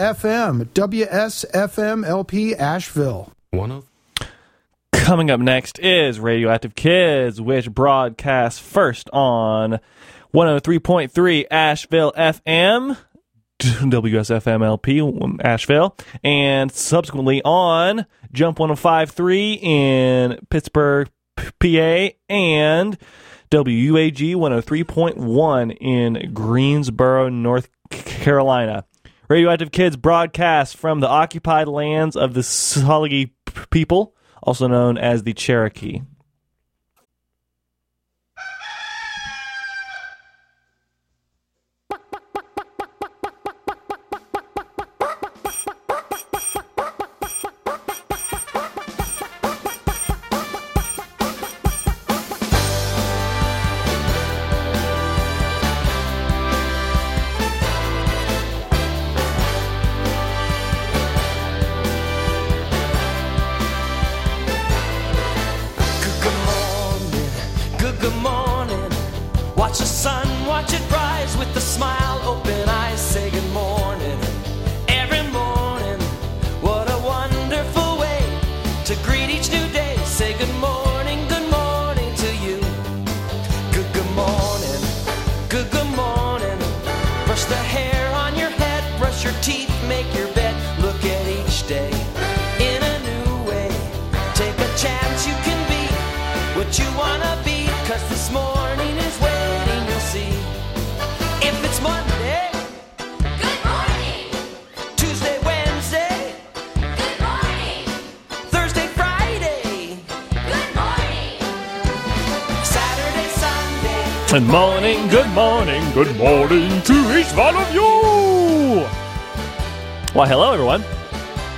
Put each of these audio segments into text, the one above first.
FM, WSFMLP Asheville. One of Coming up next is Radioactive Kids, which broadcasts first on 103.3 Asheville FM, WSFMLP Asheville, and subsequently on Jump 105.3 in Pittsburgh, PA, and WUAG 103.1 in Greensboro, North Carolina. Radioactive Kids broadcast from the occupied lands of the Tsalagi people, also known as the Cherokee.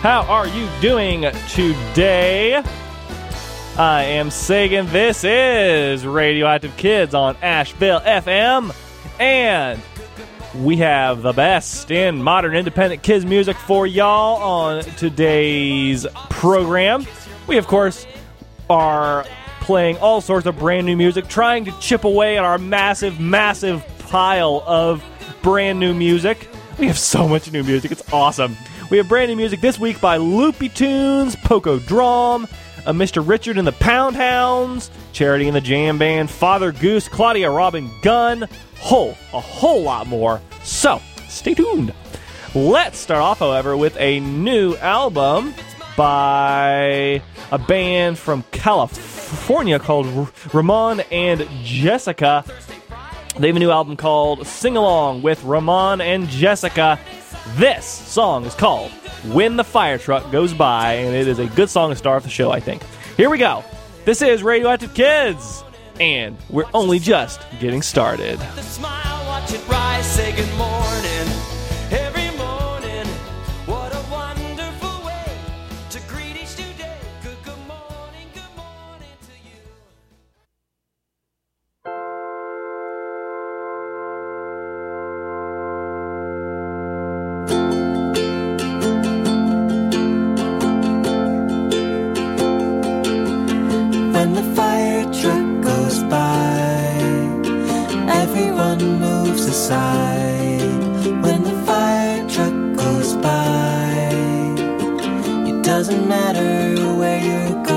How are you doing today? I am Sagan. This is Radioactive Kids on Asheville FM. And we have the best in modern independent kids music for y'all on today's program. We, of course, are playing all sorts of brand new music, trying to chip away at our massive, massive pile of brand new music. We have so much new music, it's awesome. We have brand new music this week by Loopy Tunes, Poco Drom, uh, Mr. Richard and the Pound Hounds, Charity and the Jam Band, Father Goose, Claudia Robin Gunn, whole, a whole lot more. So, stay tuned. Let's start off, however, with a new album by a band from California called Ramon and Jessica. They have a new album called Sing Along with Ramon and Jessica. This song is called When the Fire Truck Goes By, and it is a good song to start off the show, I think. Here we go. This is Radioactive Kids, and we're only just getting started. Everyone moves aside. When the fire truck goes by, it doesn't matter where you're going.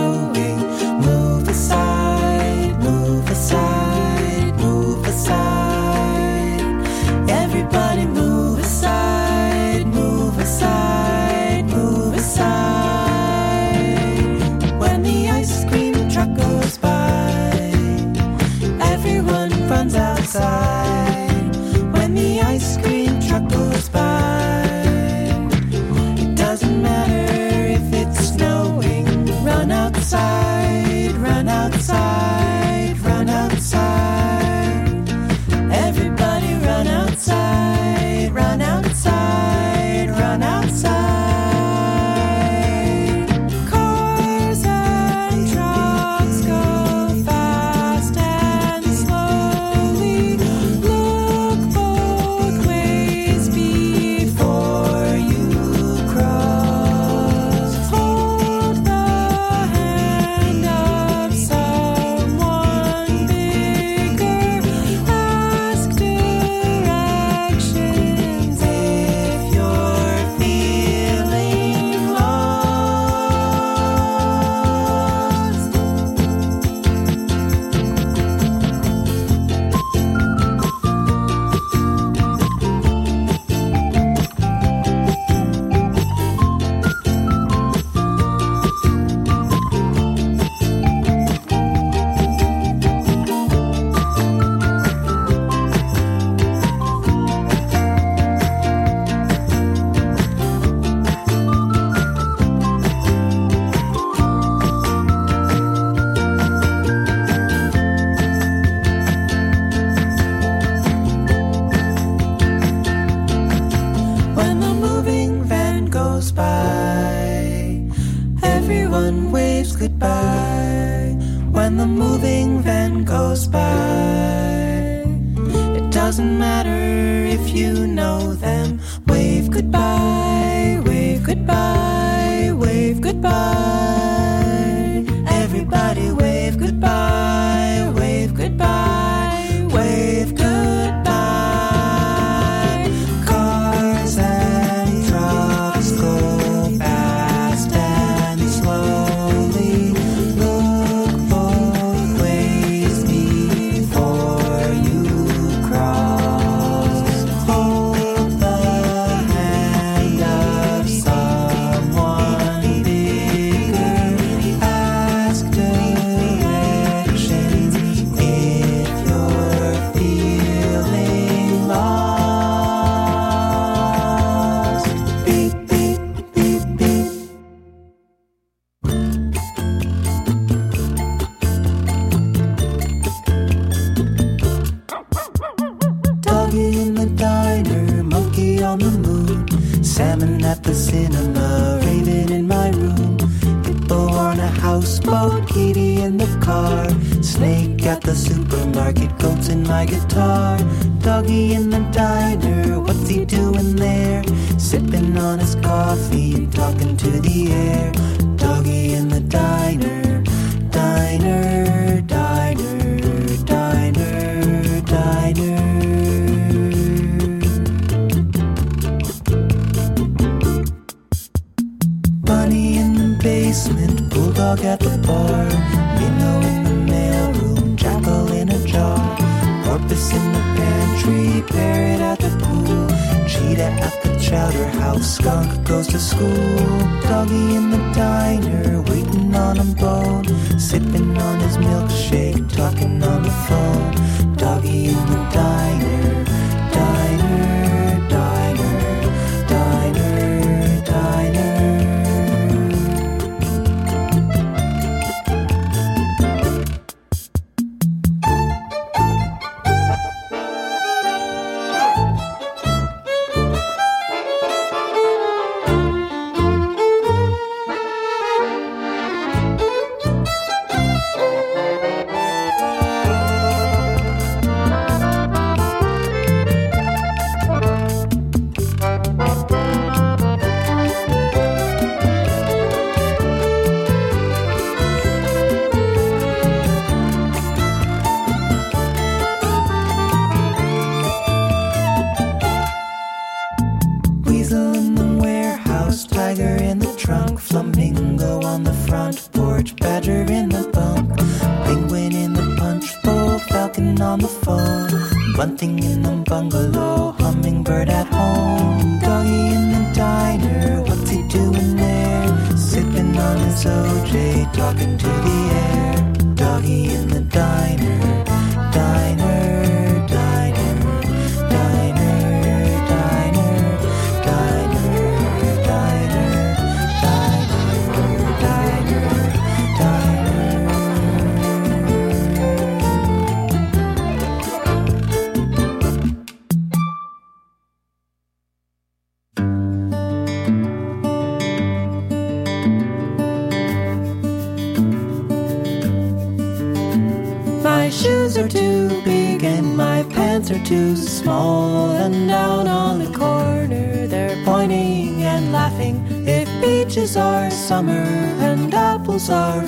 too small. And down on the corner, they're pointing and laughing. If beaches are summer and apples are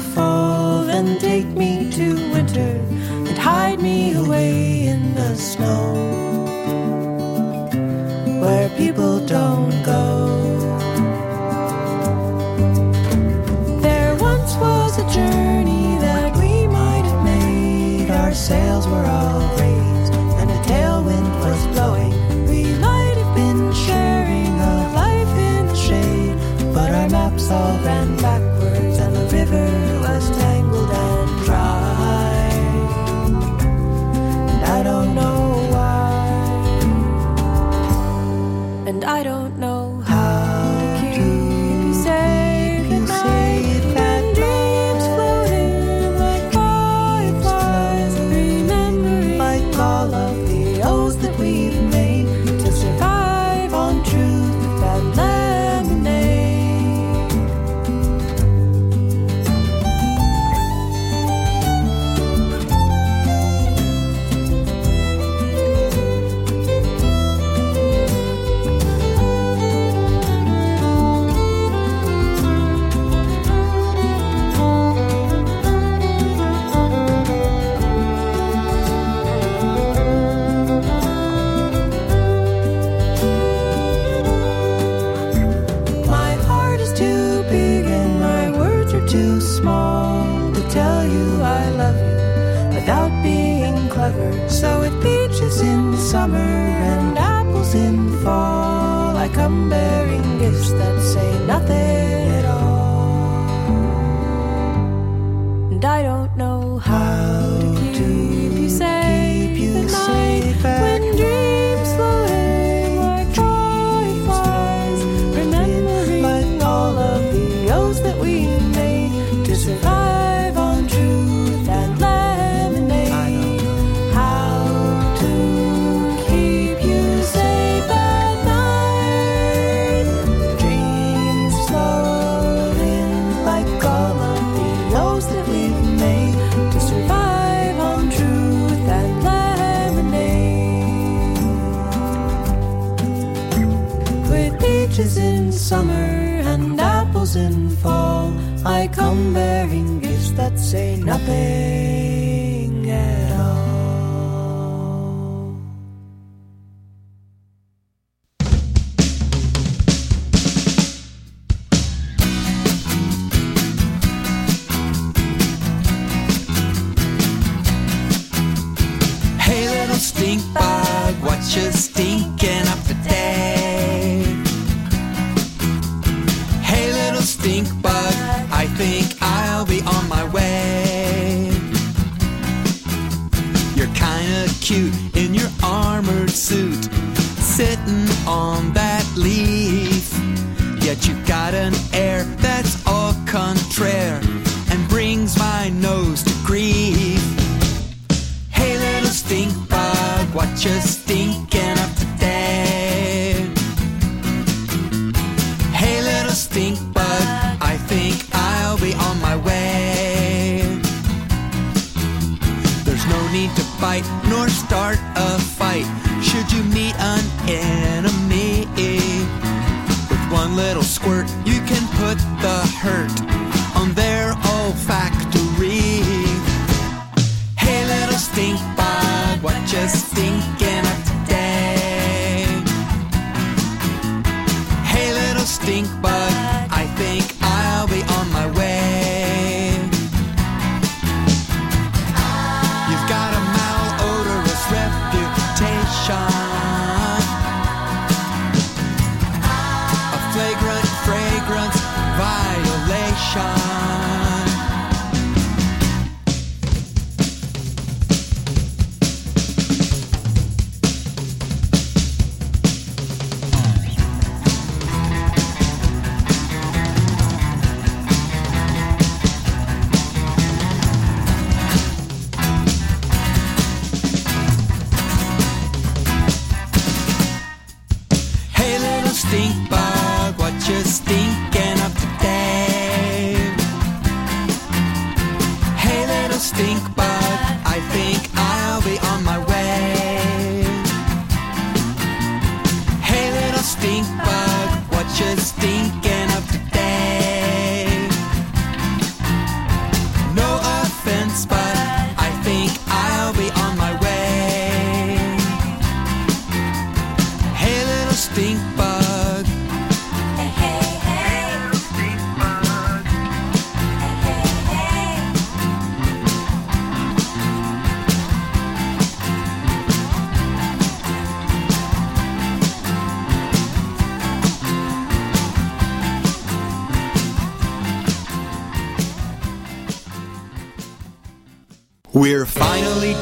stink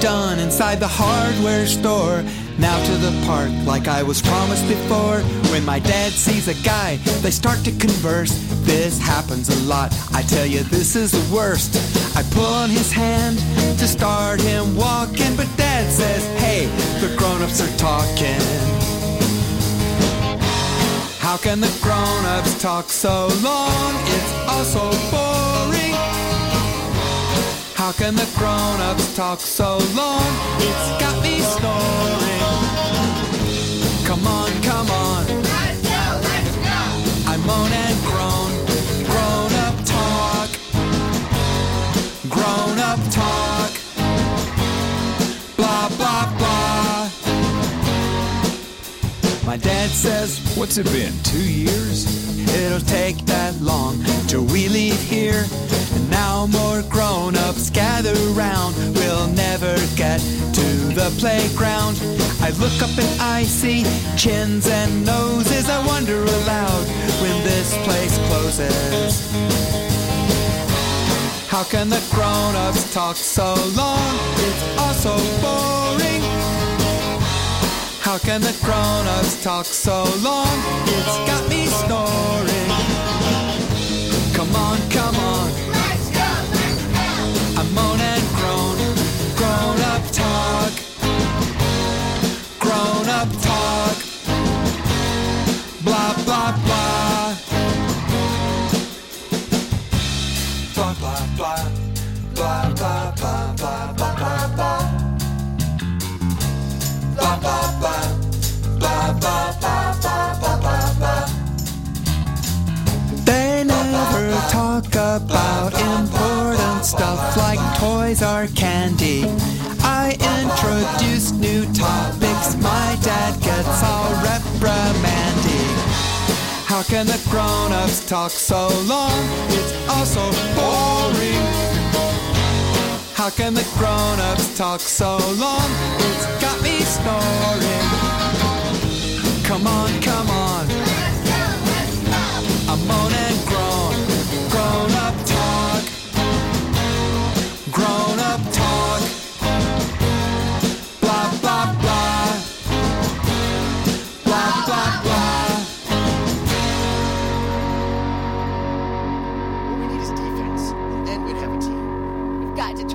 done inside the hardware store. Now to the park, like I was promised before. When my dad sees a guy, they start to converse. This happens a lot, I tell you, this is the worst. I pull on his hand to start him walking, but dad says, Hey, the grown ups are talking. How can the grown ups talk so long? It's also boring. How can the grown-ups talk so long? It's got me snoring. Come on, come on. Let's go, let's go. I moan and groan. Grown-up talk. Grown-up talk. My dad says, What's it been, two years? It'll take that long till we leave here. And now more grown ups gather round. We'll never get to the playground. I look up and I see chins and noses. I wonder aloud when this place closes. How can the grown ups talk so long? It's all so boring. How can the grown-ups talk so long? It's got me snoring. Talk about important stuff like toys or candy. I introduce new topics, my dad gets all reprimanding. How can the grown-ups talk so long? It's all so boring. How can the grown-ups talk so long? It's got me snoring. Come on, come on.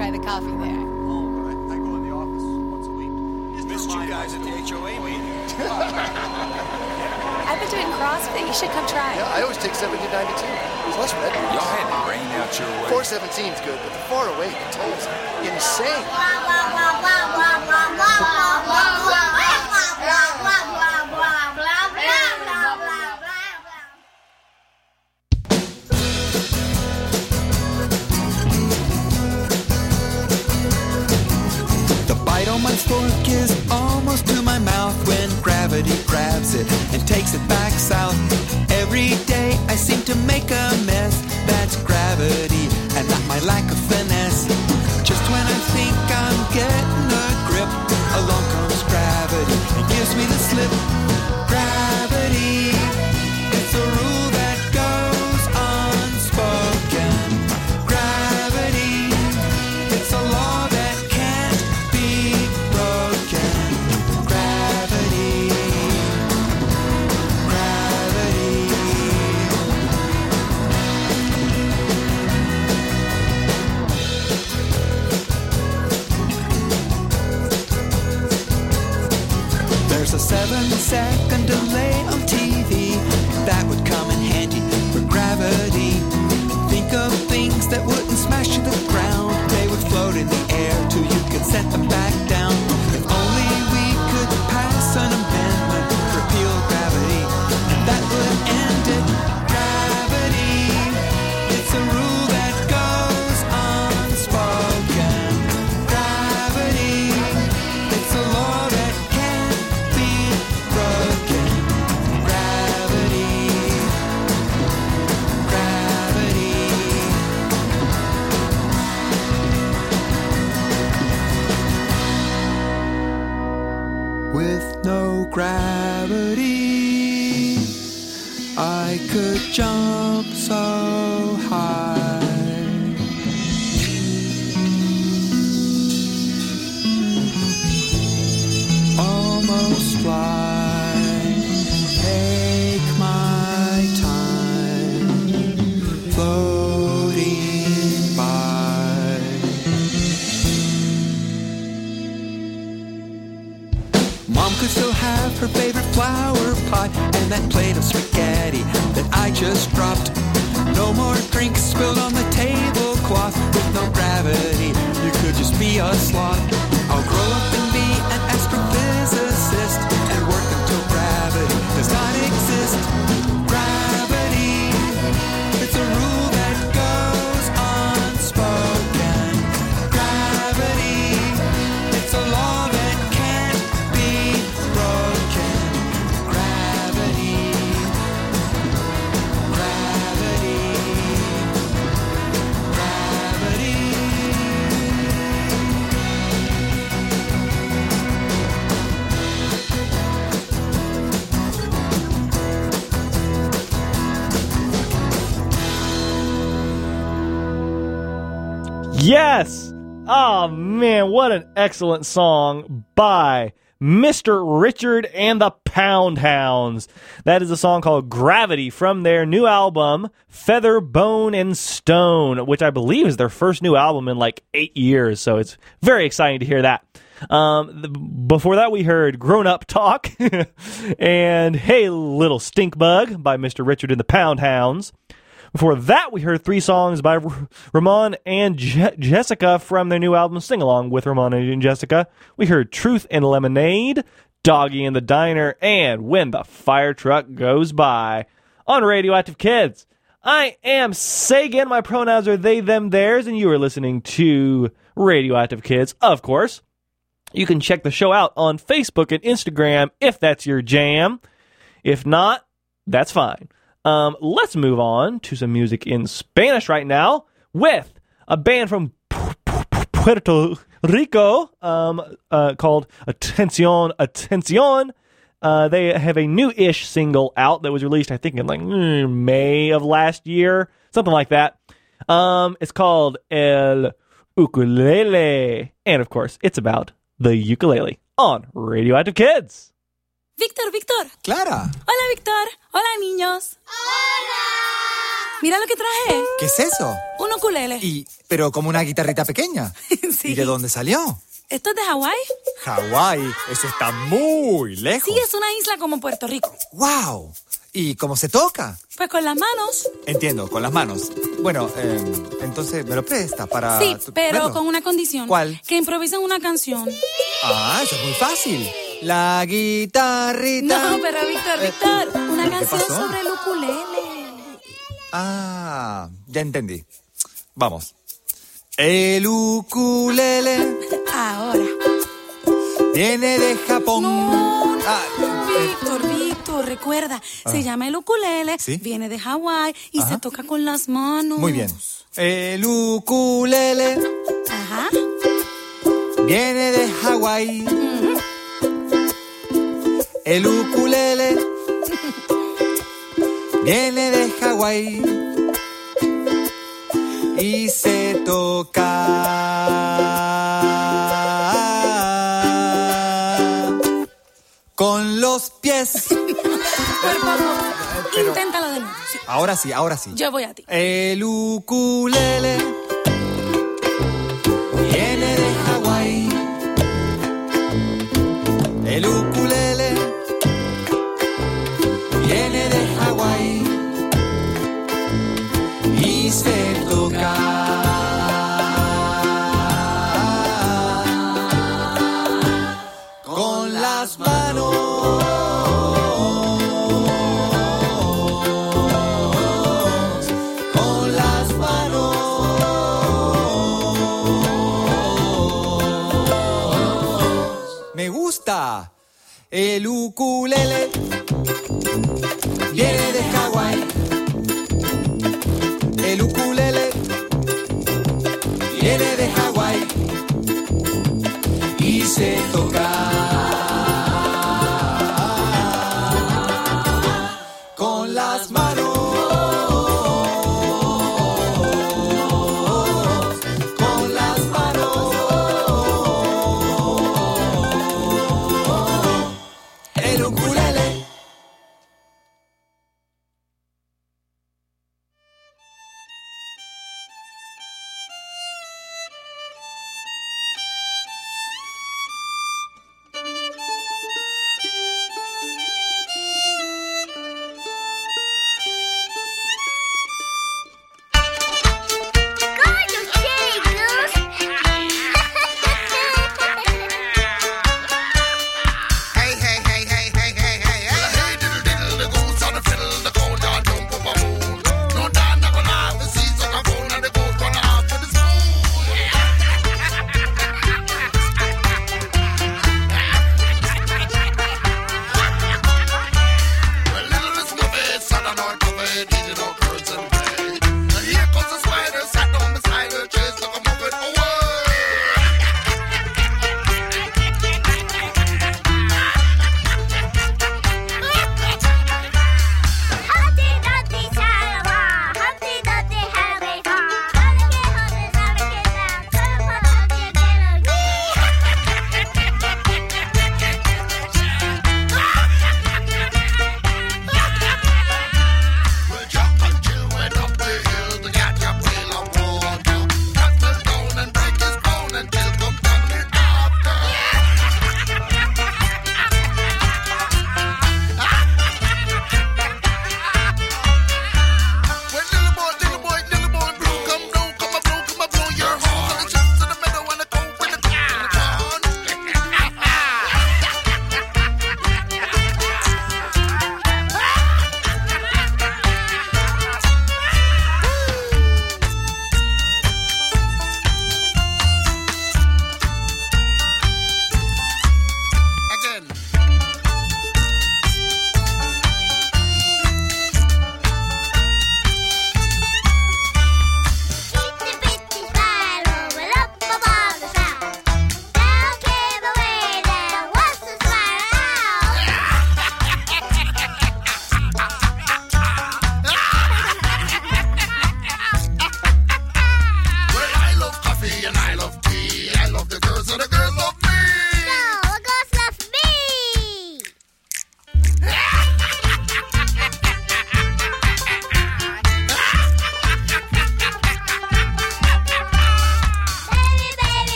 Try the coffee there. Oh, but I, I go in the office once a week. Missed you guys at the HOA meeting. I've been doing CrossFit. You should come try. Yeah, I always take 70 to 92. Plus red. Y'all had to rain out your way. 417 is good, but the 408 the tolls are insane. My fork is almost to my mouth when gravity grabs it and takes it back south. Every day I seem to make a mess. That's gravity and not my lack of finesse. Just when I think I'm getting a grip, along comes gravity and gives me the slip. Second delay on TV that would come in handy for gravity. Think of things that wouldn't smash to the ground. They would float in the air till you could set them excellent song by Mr. Richard and the Pound Hounds. That is a song called Gravity from their new album, Feather, Bone, and Stone, which I believe is their first new album in like eight years. So it's very exciting to hear that. Um, the, before that, we heard Grown Up Talk and Hey Little Stink Bug by Mr. Richard and the Pound Hounds. Before that, we heard three songs by R- Ramon and Je- Jessica from their new album Sing Along with Ramon and Jessica. We heard Truth and Lemonade, Doggy in the Diner, and When the Fire Truck Goes By on Radioactive Kids. I am Sagan. My pronouns are they, them, theirs, and you are listening to Radioactive Kids, of course. You can check the show out on Facebook and Instagram if that's your jam. If not, that's fine. Um, let's move on to some music in Spanish right now with a band from Pu- Pu- Pu- Puerto Rico um, uh, called Atencion Atencion. Uh, they have a new-ish single out that was released, I think, in like May of last year, something like that. Um, it's called El Ukulele, and of course, it's about the ukulele on Radioactive Kids. Víctor, Víctor. Clara, Hola, Víctor. Hola, niños. Mira lo que traje. ¿qué es eso? Un ukulele. Y, pero como una guitarrita pequeña. sí. ¿Y de dónde salió? ¿Esto es de Hawái? Hawái, eso está muy lejos. Sí, es una isla como Puerto Rico. ¡Wow! ¿Y cómo se toca? Pues con las manos. Entiendo, con las manos. Bueno, eh, entonces me lo presta para. sí, pero verlo? con una condición. ¿Cuál? Que improvisen una canción. Ah, eso es muy fácil. La guitarrita. No, pero Víctor, Eh, Víctor, una ¿qué canción pasó? sobre el ukulele. Ah, ya entendí. Vamos. El ukulele Ahora. viene de Japón. No, no, Ah, eh, Recuerda, Ah. se llama el ukulele, ¿Sí? viene de Hawái y Ajá. se toca con las manos. muy bien. El ukulele Ajá. viene de Hawái. El ukulele viene de Hawái. Y se toca con los pies. Por favor, inténtalo de nuevo. Sí, Ahora sí, ahora sí. yo voy a ti. El ukulele viene de Hawái. El ukulele el ukulele. Viene de Hawái. El ukulele viene de Hawái y se toca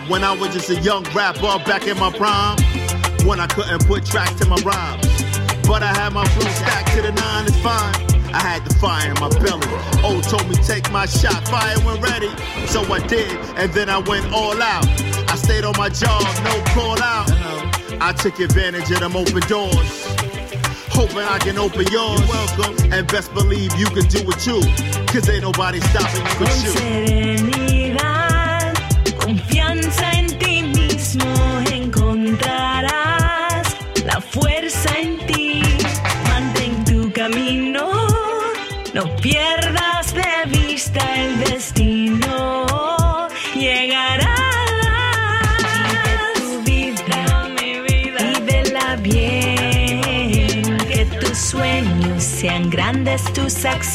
time when I was just a young rapper back in my prime. When I couldn't put tracks to my rhymes. But I had my flow stacked to the nine, it's fine. I had the fire in my belly. Oh, told me take my shot, fire when ready. So I did, and then I went all out. I stayed on my job, no call out. I took advantage of them open doors. Hoping I can open yours. You're welcome. And best believe you can do it too. Cause ain't nobody stopping you but you.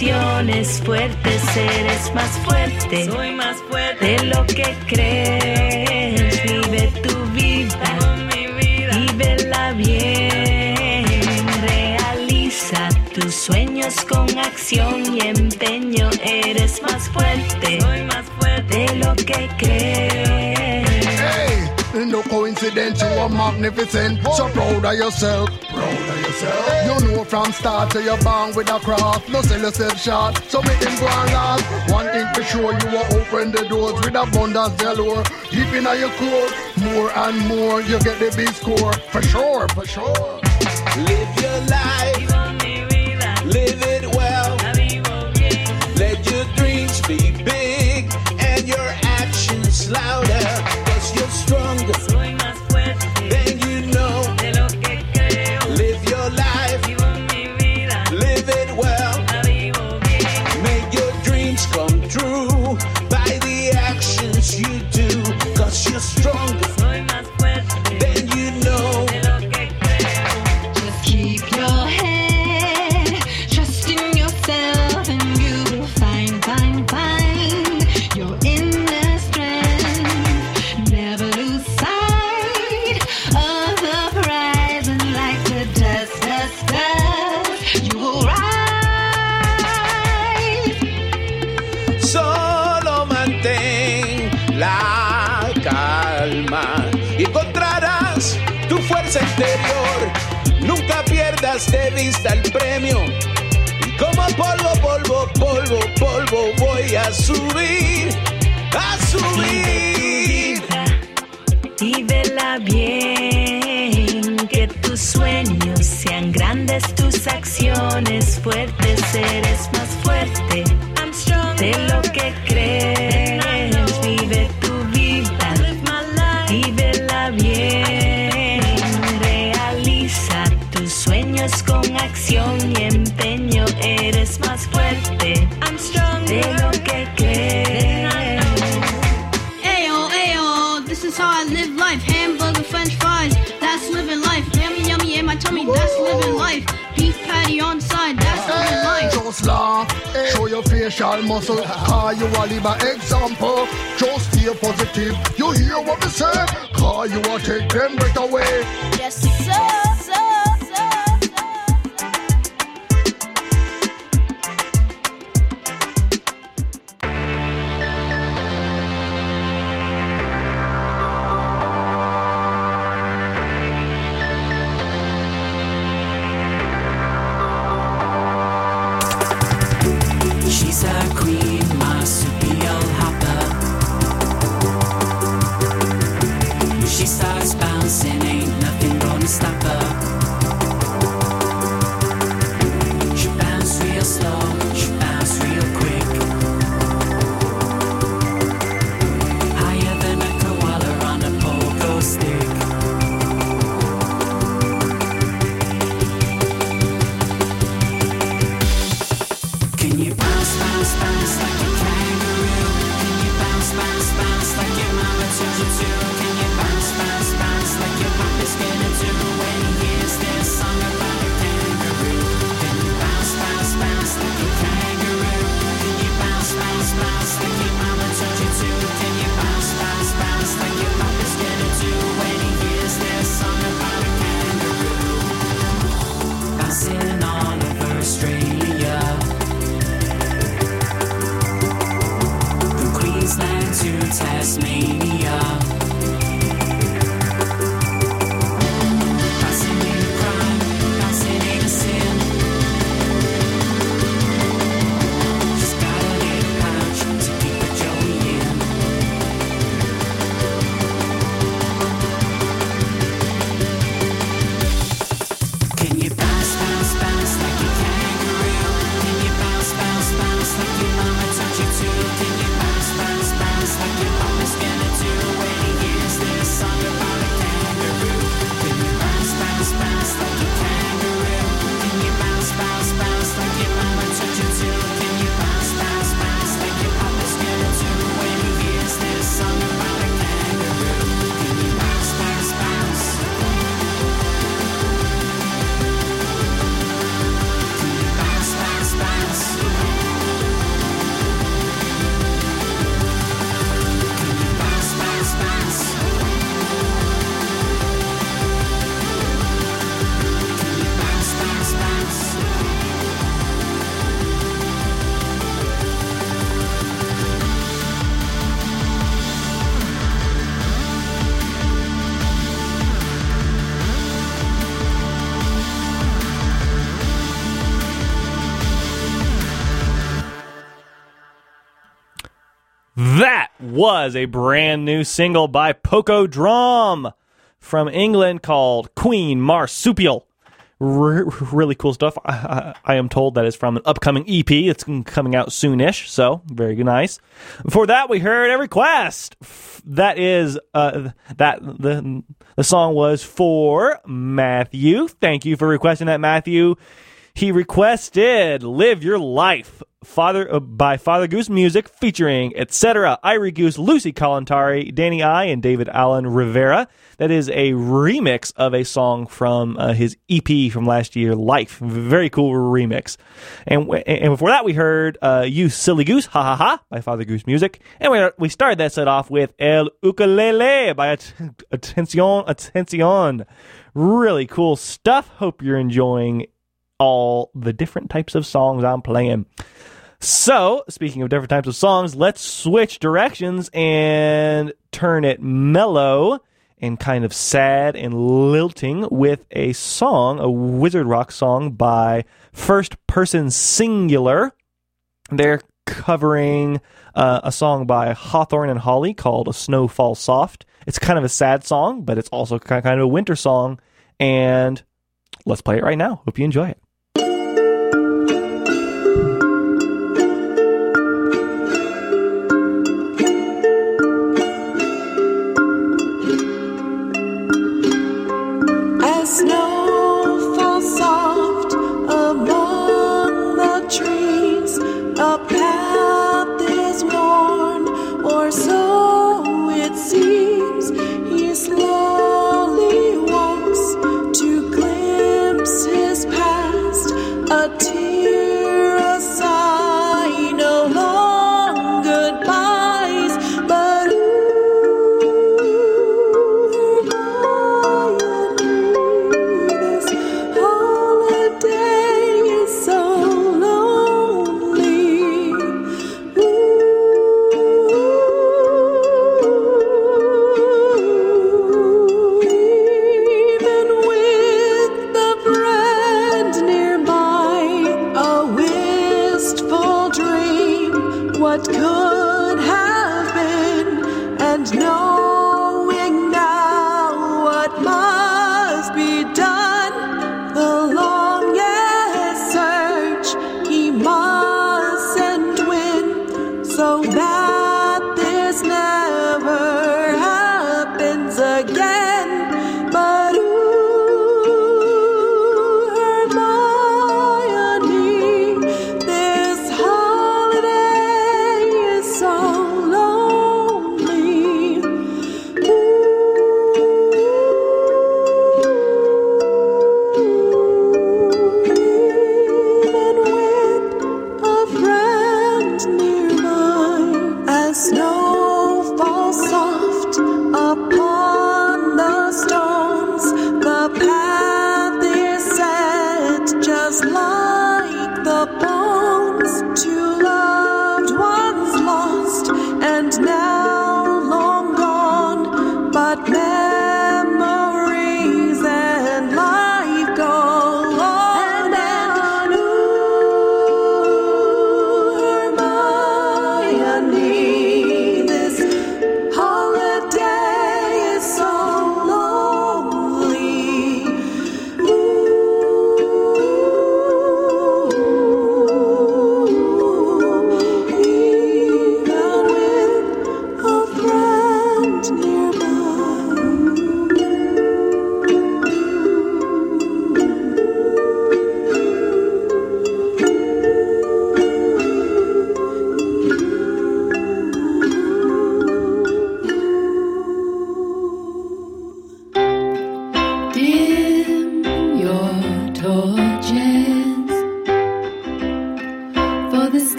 Tus acciones fuertes. Eres más fuerte, soy más fuerte de lo que crees. Vive tu vida, vívela bien. Realiza tus sueños con acción y empeño. Eres más fuerte, soy más fuerte de lo que crees. You are magnificent. So proud of yourself. Proud of yourself. You know from start to you're born with a craft. No sell yourself short, so make them go and last. One thing for sure, you will open the doors with abundance galore. Deep in your core, more and more, you get the big score. For sure, for sure. Live your life. El premio. Y como polvo, polvo, polvo, polvo, voy a subir, a subir. Vívela bien, que tus sueños sean grandes, tus acciones fuertes, eres más your facial muscle. Call you a live example. Just stay positive. You hear what we say? Call you a take them right away. Yes, sir, was a brand new single by Poco Drom from England called Queen Marsupial. R- really cool stuff. I, I, I am told that is from an upcoming EP. It's coming out soonish, so very nice. Before that, we heard a request. That is uh, that the the song was for Matthew. Thank you for requesting that, Matthew. He requested "Live Your Life" Father uh, by Father Goose Music featuring etc. Irie Goose, Lucy Kalantari, Danny I, and David Allen Rivera. That is a remix of a song from uh, his EP from last year, Life. Very cool remix. And w- and before that, we heard uh, "You Silly Goose," ha ha ha, by Father Goose Music. And we we started that set off with "El Ukulele" by At- Attention Attention. Really cool stuff. Hope you're enjoying all the different types of songs I'm playing. So, speaking of different types of songs, let's switch directions and turn it mellow and kind of sad and lilting with a song, a wizard rock song by First Person Singular. They're covering uh, a song by Hawthorne and Holly called A Snow Falls Soft. It's kind of a sad song, but it's also kind of a winter song. And let's play it right now. Hope you enjoy it.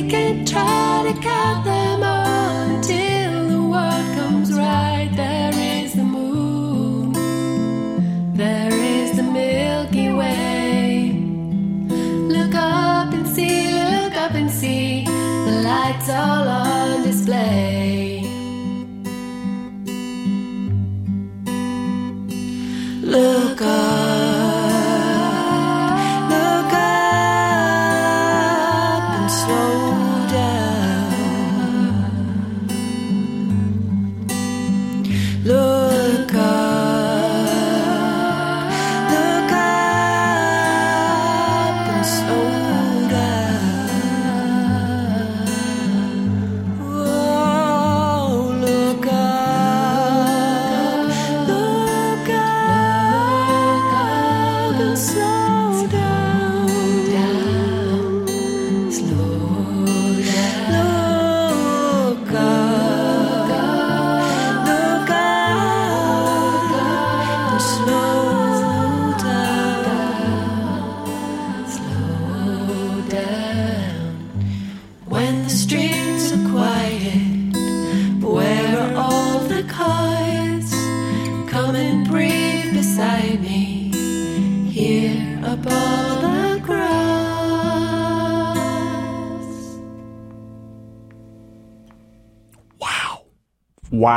We can try to count them all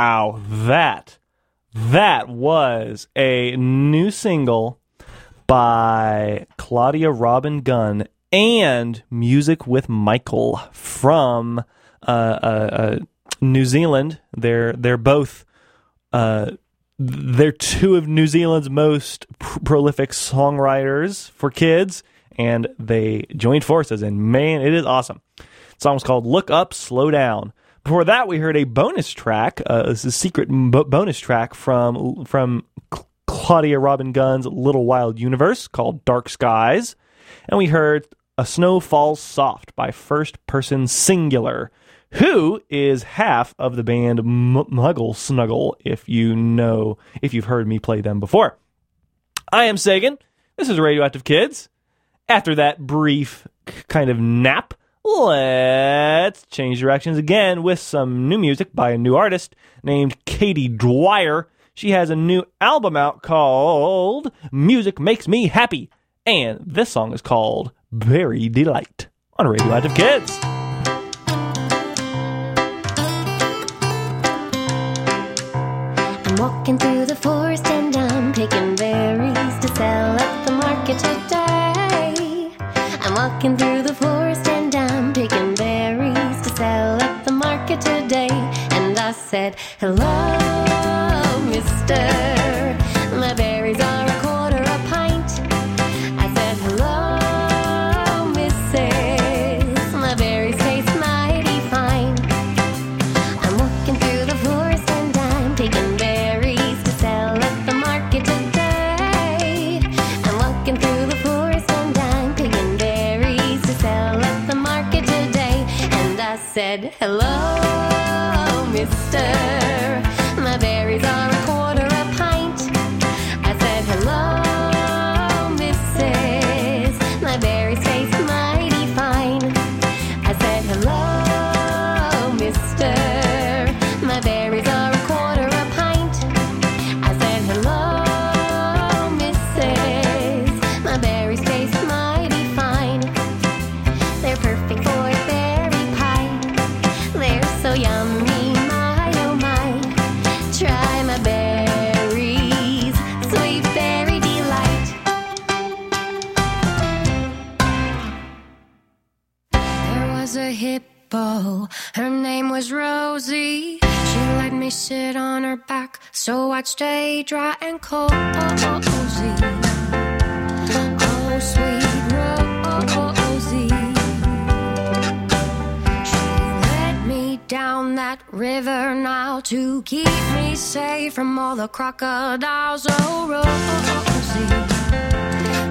Wow, that that was a new single by Claudia Robin Gunn and Music with Michal from uh, uh, uh, New Zealand. They're they're both uh, they're two of New Zealand's most pr- prolific songwriters for kids, and they joined forces. And man, it is awesome. The song was called "Look Up, Slow Down." Before that, we heard a bonus track. Uh, this is a secret bo- bonus track from from Cl- Claudia Robin Gunn's Little Wild Universe called "Dark Skies," and we heard "A Snow Falls Soft" by First Person Singular, who is half of the band M- Muggle Snuggle. If you know, if you've heard me play them before, I am Sagan. This is Radioactive Kids. After that brief kind of nap, let's change directions again with some new music by a new artist named Katie Dwyer. She has a new album out called Music Makes Me Happy, and this song is called Berry Delight on Radioactive Kids. I'm walking through the forest Hello, I'd stay dry and cozy. Oh, sweet Rosie. Down that river now to keep me safe from all the crocodiles. Oh, Rosie.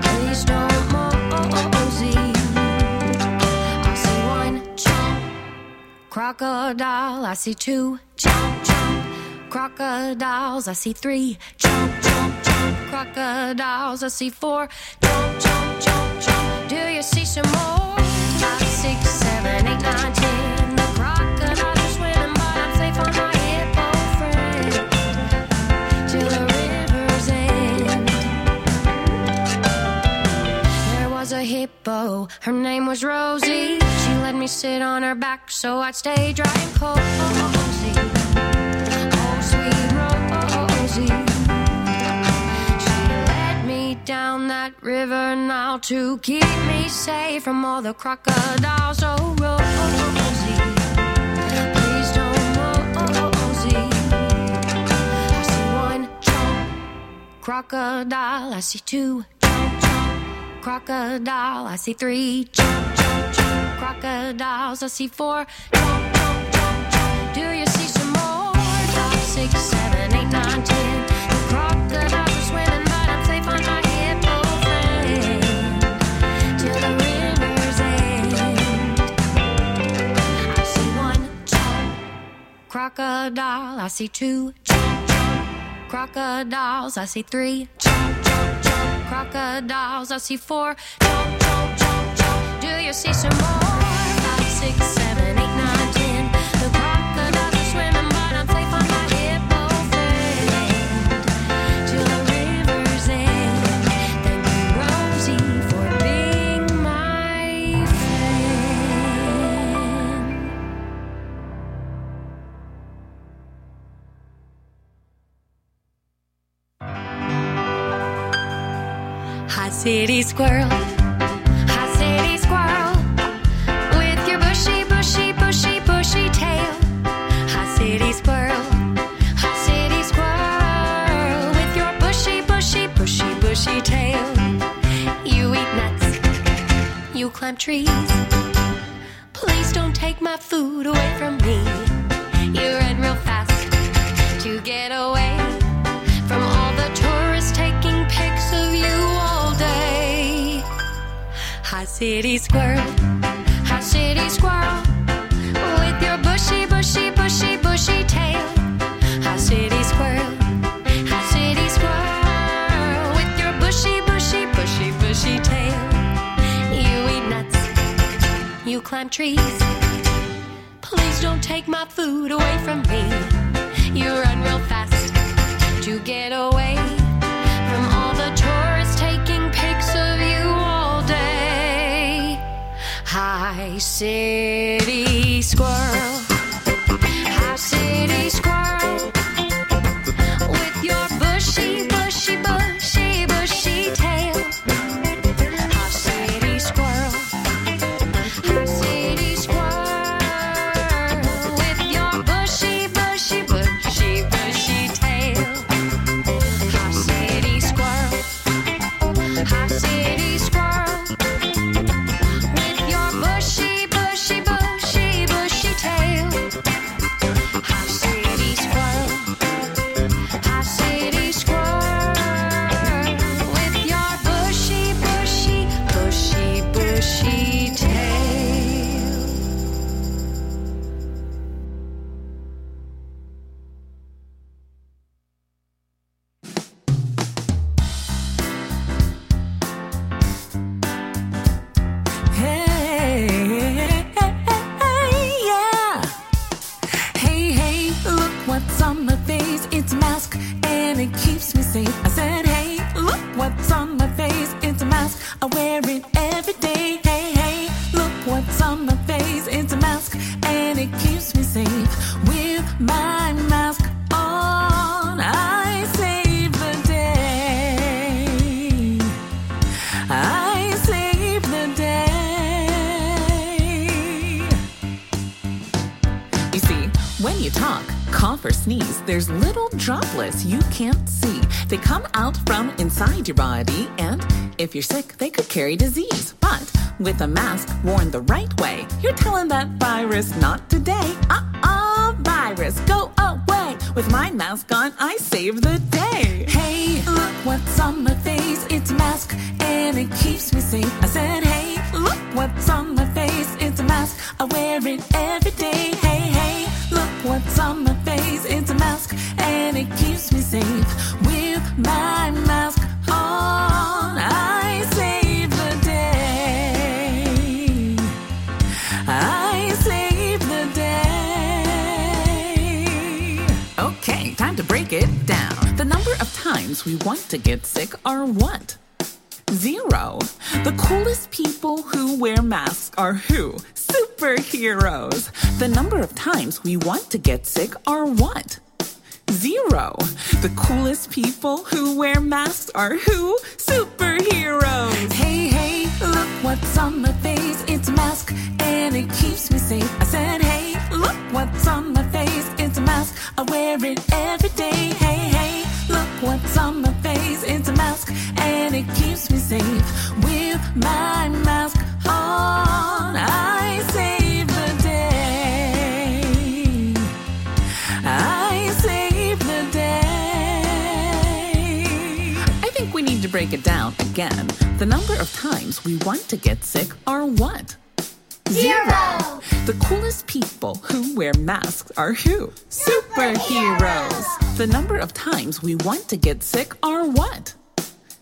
Please don't mosey. I see one jump crocodile. I see two jump crocodiles. I see three jump jump jump crocodiles. I see four jump jump jump jump. Do you see some more? Five, six, seven, eight, nine, ten. The crocodiles are swimming, but I'm safe on my hippo friend till the river's end. There was a hippo, her name was Rosie. She let me sit on her back so I'd stay dry and cozy. Down that river now to keep me safe from all the crocodiles. Oh, Rosie. Please don't mosey. I see one jump crocodile. I see two jump jump crocodile. I see three jump jump jump crocodiles. I see four jump jump jump jump. Do you see some more? Five, six, seven, eight, nine, ten. Crocodile. I see two crocodiles. I see three crocodiles. I see four. Do you see some more? Five, six, seven, eight, city squirrel, city squirrel, with your bushy, bushy, bushy, bushy tail. City squirrel, city squirrel, with your bushy, bushy, bushy, bushy tail. You eat nuts, you climb trees. Please don't take my food away from me. You run real fast to get away city squirrel, hot city squirrel, with your bushy, bushy, bushy, bushy tail. Hot city squirrel, hot city squirrel, with your bushy, bushy, bushy, bushy tail. You eat nuts, you climb trees. Please don't take my food away from me. You run real fast to get away city squirrel, if you're sick, they could carry disease. But with a mask worn the right way, you're telling that virus not today. Uh uh, virus, go away. With my mask on, I save the day. Hey, look what's on my face. It's a mask, and it keeps me safe. I said, hey, look what's on my face. It's a mask, I wear it every day. We want to get sick are what? Zero. The coolest people who wear masks are who? Superheroes. The number of times we want to get sick are what? Zero. The coolest people who wear masks are who? Superheroes. Hey, hey, look what's on my face. It's a mask and it keeps me safe. I said, hey, look what's on my face. It's a mask. I wear it every day. Hey, hey, what's on my face. It's a mask and it keeps me safe. With my mask on, I save the day. I save the day. I think we need to break it down again. The number of times we want to get sick are what? Zero. The coolest people who wear masks are who? Superheroes. The number of times we want to get sick are what?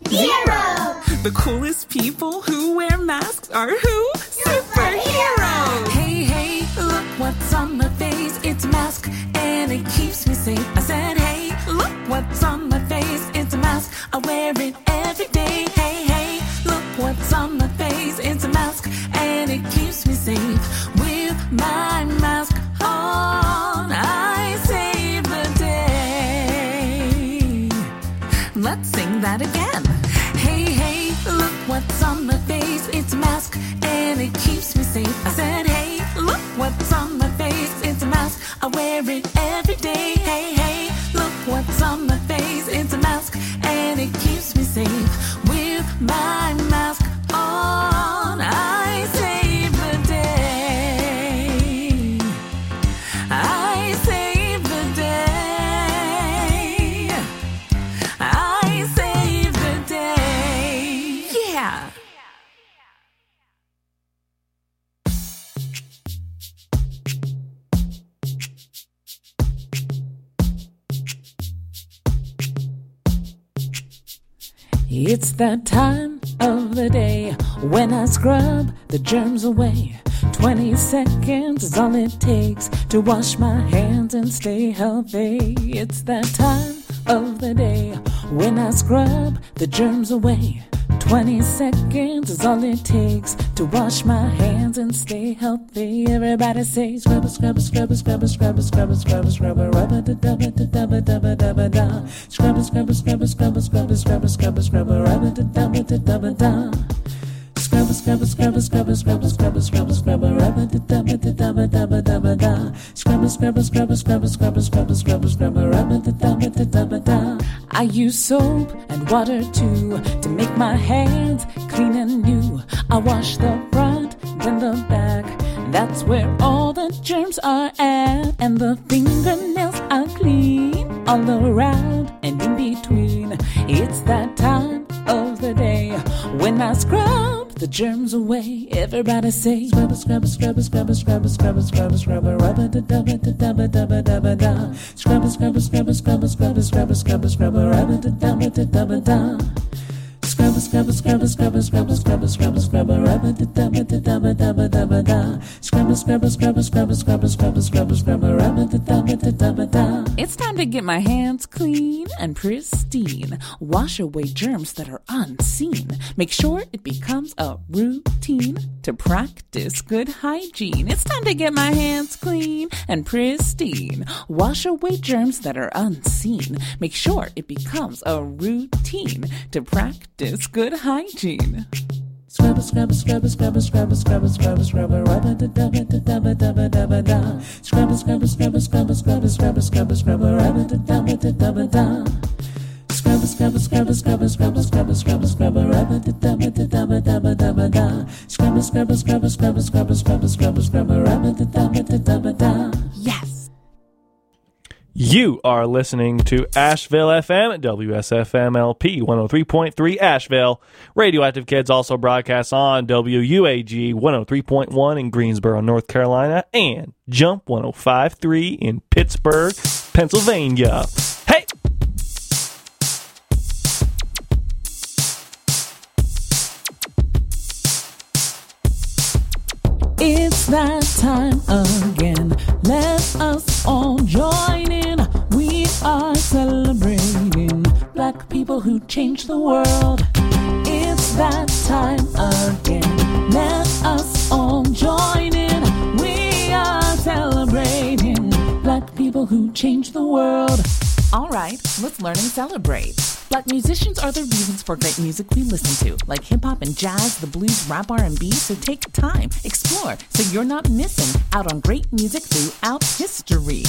Zero. The coolest people who wear masks are who? Superheroes. Hey, hey, look what's on my face. It's a mask and it keeps me safe. I said, hey, look what's on my face. It's a mask. I wear it every day. Hey, hey, me safe. With my mask on, I save the day. Let's sing that again. Hey, hey, look what's on my face. It's a mask and it keeps me safe. I said, hey, look what's on my face. It's a mask. I wear it every day. Hey, hey, look what's on my face. It's a mask and it keeps me safe. With my mask on, I save It's that time of the day when I scrub the germs away. 20 seconds is all it takes to wash my hands and stay healthy. It's that time of the day when I scrub the germs away. 20 seconds is all it takes to wash my hands and stay healthy. Everybody say scrub, scrub, scrub, scrub, scrub, scrub, scrub, scrub, rub, da da da da da da da da da. Scrub, scrub, scrub, scrub, scrub, scrub, scrub, scrub, rub, da da da da da da. Scrub, scrub, scrub, scrub, scrub, scrub, scrub, scrub, rub, da da da da da da da da. Scrub, scrub, scrub, scrub, scrub, scrub, scrub, scrub, rub, da da da da da. I use soap and water too to make my hands clean and new. I wash the front, then the back. That's where all the germs are at. And the fingernails are clean all around and in between. It's that time of the day when I scrub the germs away. Everybody say scrub, scrub, scrub, scrub, scrub, scrub, scrub, scrub, rub, da da da da da da da da da. Scrub, scrub, scrub, scrub, scrub, scrub, scrub, scrub, rub, da da da da da. Scrub, scrub, scrub, scrub, scrub, scrub, scrub, scrub, rub, da da da da da da da. Scrub, scrub, scrub, scrub, scrub, scrub, scrub, scrub, rub, da da da da da. It's time to get my hands clean and pristine. Wash away germs that are unseen. Make sure it becomes a routine to practice good hygiene. It's time to get my hands clean and pristine. Wash away germs that are unseen. Make sure it becomes a routine to practice good hygiene. Scrubber, scrubber, scrubber, scrubber, scrubber, scrubber, scrubber, scrubber, rubber, da dubba, da dubba, dubba, dubba, da. da. Scrubber, scrubber, scrubber, scrubber, scrubber, scrubber, scrubber, scrubber, rubber, da dubba, da dubba, da. da. Scrubber, scrubber, scrubber, scrubber, scrubber, scrubber, scrubber, scrubber, rubber, da dubba, da dubba, dubba, dubba, da. da. Scrubber, scrubber, scrubber, scrubber, scrubber, scrubber, scrubber, scrubber, rubber, da dubba, da dubba, da. Yes. You are listening to Asheville FM at WSFM LP 103.3 Asheville. Radioactive Kids also broadcasts on WUAG 103.1 in Greensboro, North Carolina, and Jump 105.3 in Pittsburgh, Pennsylvania. Hey! It's that time again. Let us people who change the world. It's that time again. Let us all join in. We are celebrating black people who change the world. All right, let's learn and celebrate. Black musicians are the reasons for great music we listen to, like hip hop and jazz, the blues, rap, R&B. So take time, explore, so you're not missing out on great music throughout history.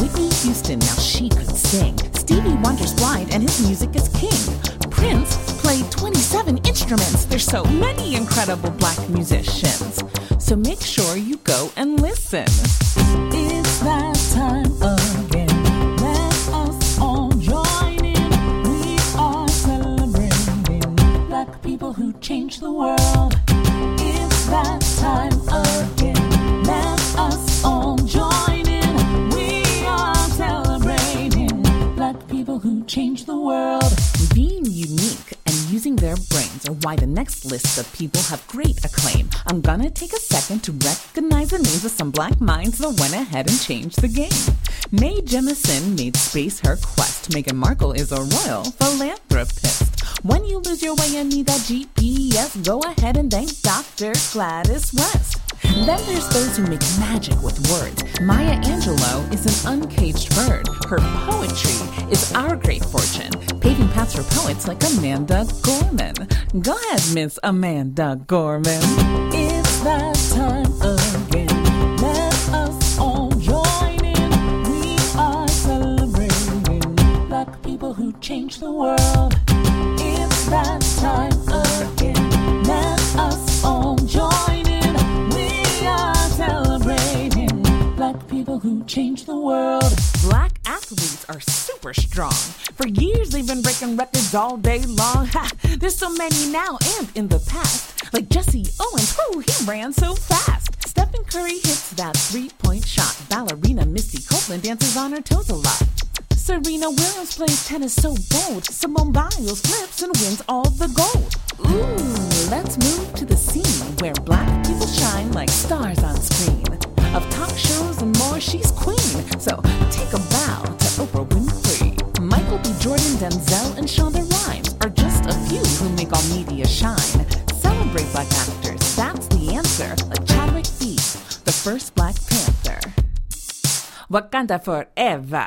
Whitney Houston, now she could sing. Stevie Wonder's blind, and his music is king. Prince played 27 instruments. There's so many incredible black musicians. So make sure you go and listen. It's that time again. Let us all join in. We are celebrating black people who changed the world. World. Being unique and using their brains are why the next list of people have great acclaim. I'm gonna take a second to recognize the names of some black minds that went ahead and changed the game. Mae Jemison made space her quest. Meghan Markle is a royal philanthropist. When you lose your way and need that GPS, go ahead and thank Dr. Gladys West. Then there's those who make magic with words. Maya Angelou is an uncaged bird. Her poetry is our great fortune, paving paths for poets like Amanda Gorman. Go ahead, Miss Amanda Gorman. It's that time again. Let us all join in. We are celebrating black people who changed the world. It's that who changed the world. Black athletes are super strong. For years they've been breaking records all day long. Ha! There's so many now and in the past. Like Jesse Owens, who he ran so fast. Stephen Curry hits that three-point shot. Ballerina Misty Copeland dances on her toes a lot. Serena Williams plays tennis so bold. Simone Biles flips and wins all the gold. Ooh, let's move to the scene where black people shine like stars on screen. Of talk shows and more, she's queen. So take a bow to Oprah Winfrey. Michael B. Jordan, Denzel, and Shonda Rhimes are just a few who make all media shine. Celebrate black actors, that's the answer. Like Chadwick Boseman, the first Black Panther. Wakanda forever.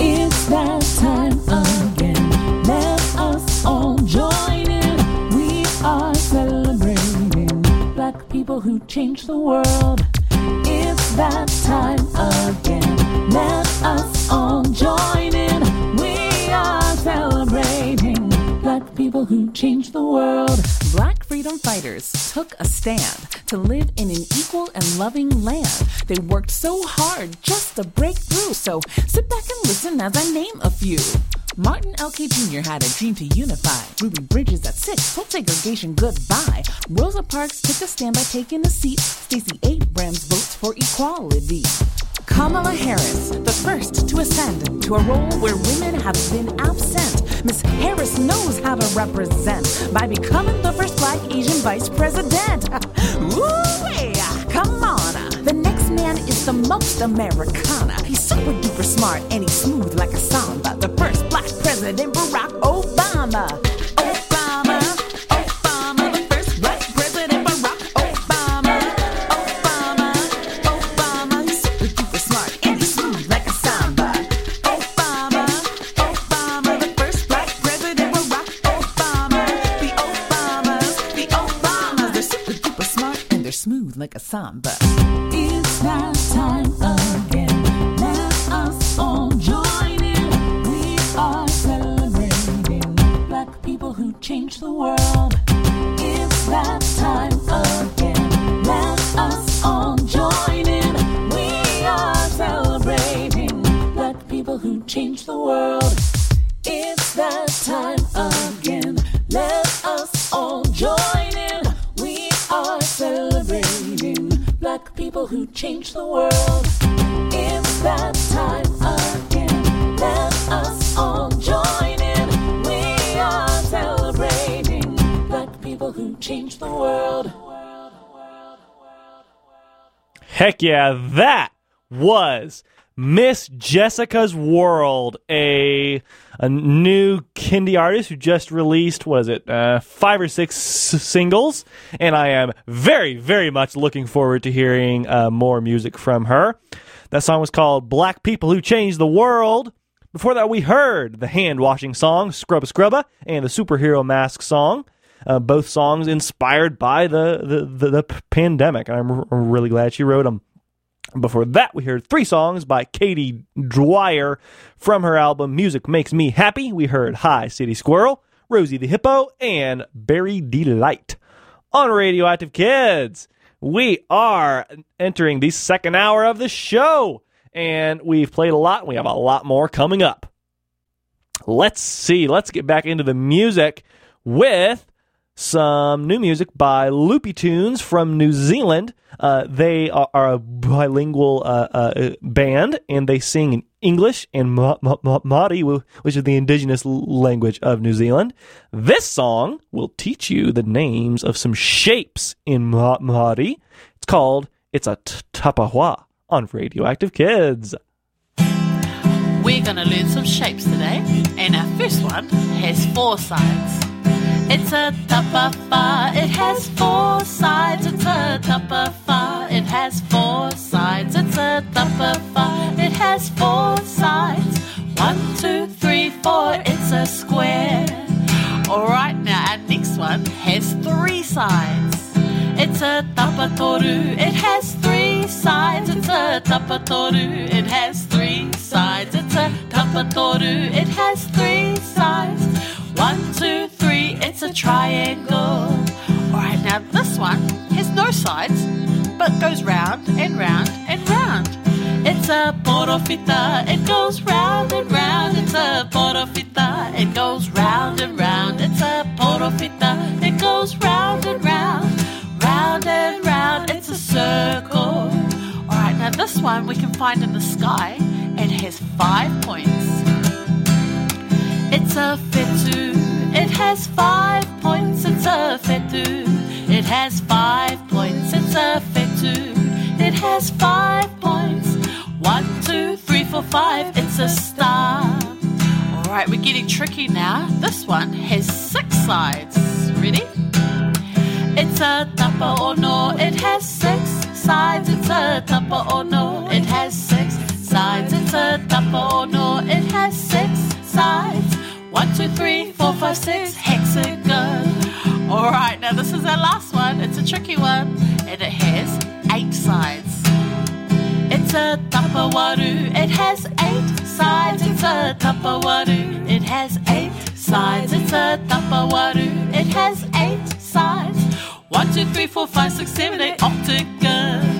It's that time again. Let us all join in. We are celebrating black people who change the world. It's that time again. Let us all join in. We are celebrating black people who changed the world. Black freedom fighters took a stand to live in an equal and loving land. They worked so hard just to break through. So sit back and listen as I name a few. Martin L.K. Jr. had a dream to unify. Ruby Bridges at six told segregation goodbye. Rosa Parks took a stand by taking a seat. Stacey Abrams votes for equality. Kamala Harris, the first to ascend to a role where women have been absent. Miss Harris knows how to represent by becoming the first black Asian vice president. Woo! Come on. The next man is the most Americana. He's super duper smart and he's smooth like a samba. The first president, Barack Obama. Obama, Obama, the first black president, Barack Obama. Obama, super smart and smooth like a samba. Obama, Obama, the first black president, Barack Obama. The Obamas, the Obamas. sounds like a song, Heck yeah, that was Miss Jessica's World, a a new kindie artist who just released was it uh, five or six s- singles, and I am very very much looking forward to hearing uh, more music from her. That song was called "Black People Who Changed the World." Before that, we heard the hand washing song "Scrubba Scrubba" and the superhero mask song. Uh, both songs inspired by the the, the, the pandemic, and I'm really glad she wrote them. Before that, we heard three songs by Katie Dwyer from her album Music Makes Me Happy. We heard Hi City Squirrel, Rosie the Hippo, and Berry Delight. On Radio Active Kids, we are entering the second hour of the show, and we've played a lot, we have a lot more coming up. Let's see, let's get back into the music with some new music by Loopy Tunes from New Zealand. Uh, they are, are a bilingual uh, uh, band, and they sing in English and Māori, which is the indigenous language of New Zealand. This song will teach you the names of some shapes in Māori. It's called "It's a Tapawhā" on Radio Active Kids. We're going to learn some shapes today, and our first one has four sides. It's a tapawhā, it has four sides. It's a tapawhā, it has four sides. It's a tapawhā, it has four sides. One, two, three, four, it's a square. Alright, now our next one has three sides. It's a tapatoru, it has three sides. It's a tapatoru, it has three sides. It's a tapatoru, it has three sides. One, two, three, it's a triangle. Alright, now this one has no sides, but goes round and round and round. It's a porowhita, it goes round and round. It's a porowhita, it goes round and round. It's a porowhita, it goes round and round. Round and round, it's a circle. Alright, now this one we can find in the sky and has five points. It's a fetu. It has five points. It's a fetu. It has five points. It's a fetu. It has five points. One, two, three, four, five. It's a star. All right, we're getting tricky now. This one has six sides. Ready? It's a tapa no, It has six sides. It's a tapa no, It has six sides. It's a tapa no, It has six sides. One, two, three, four, five, six, hexagon. All right, now this is our last one. It's a tricky one, and it has eight sides. It's a tapawaru. It has eight sides. It's a tapawaru. It has eight sides. It's a tapawaru. It has eight sides. One, two, three, four, five, six, seven, eight, octagon.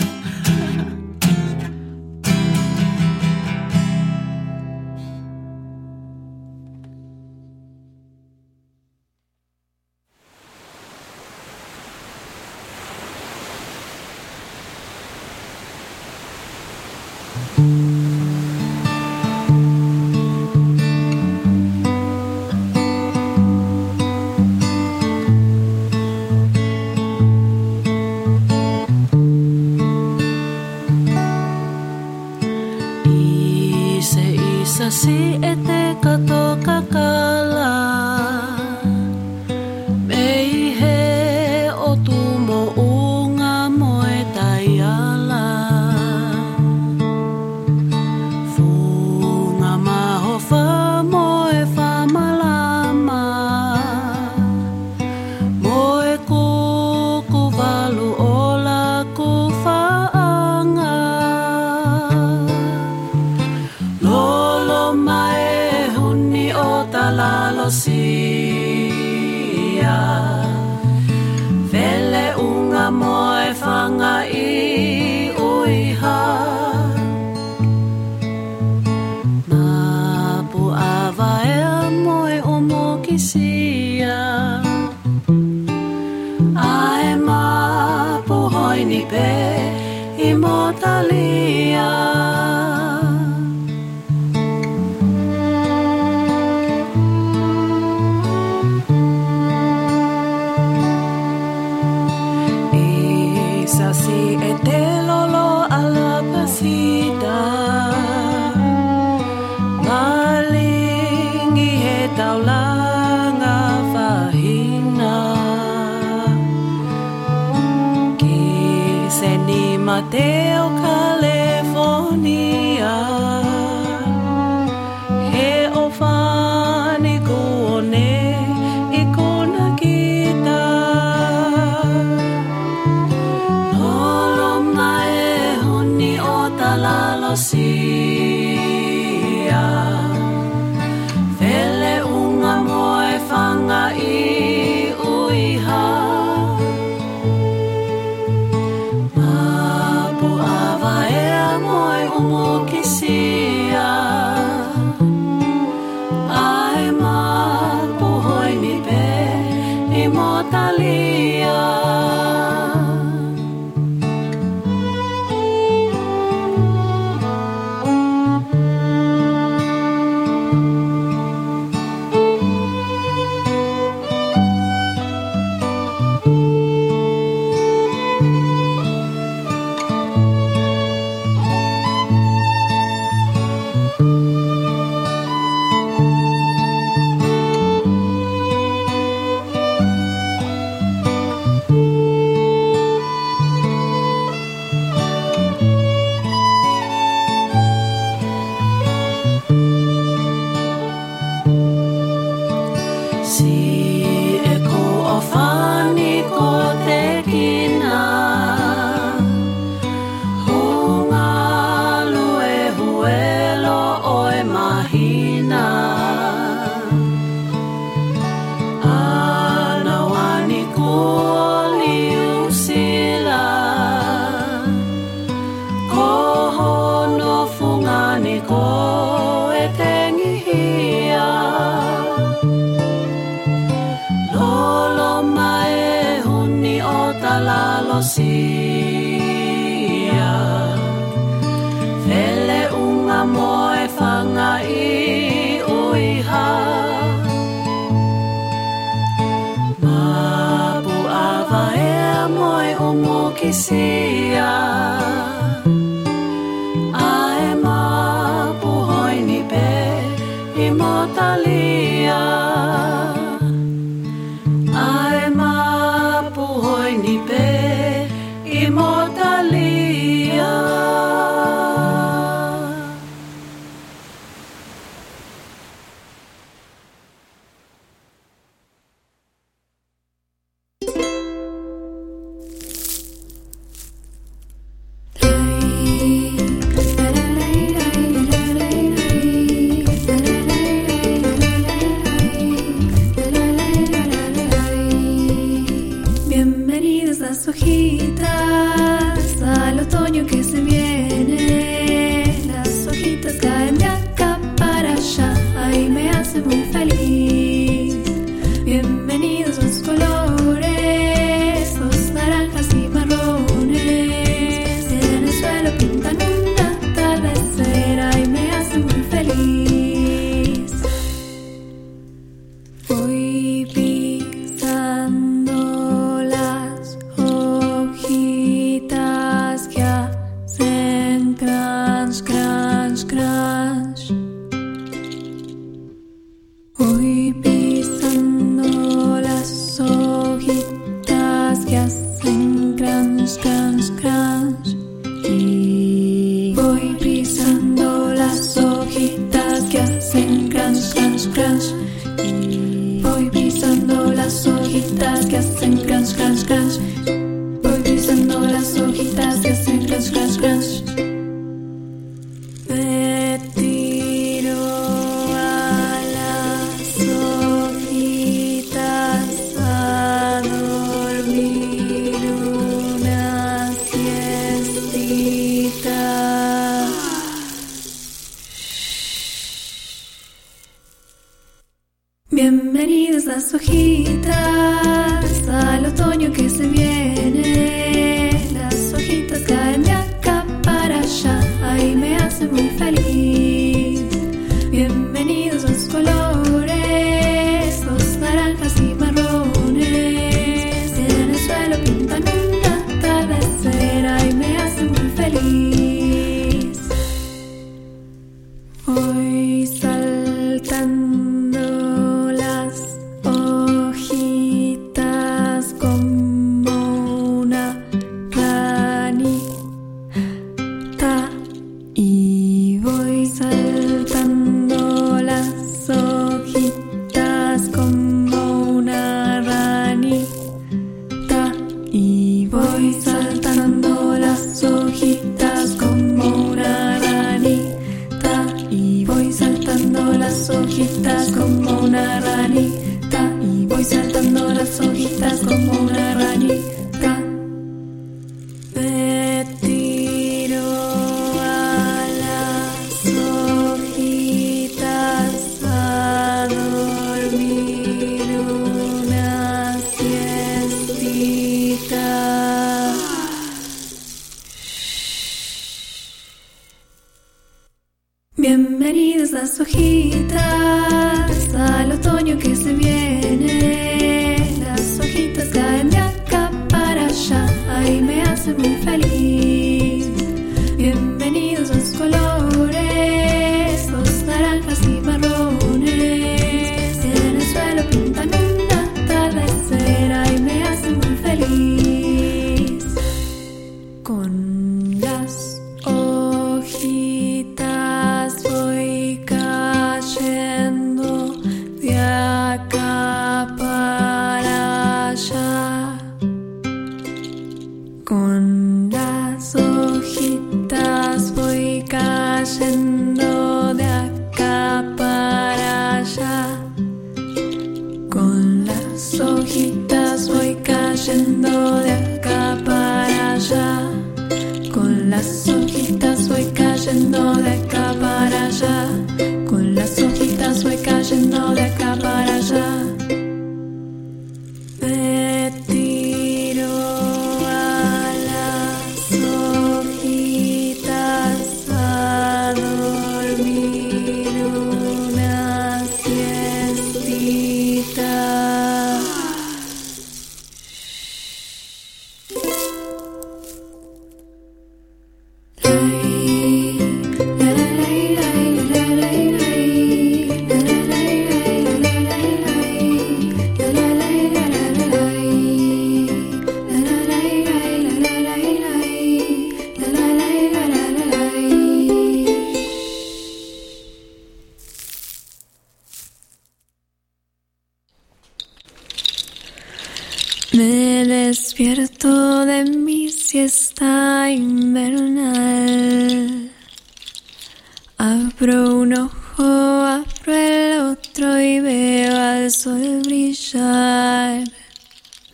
Abro un ojo, abro el otro y veo al sol brillar.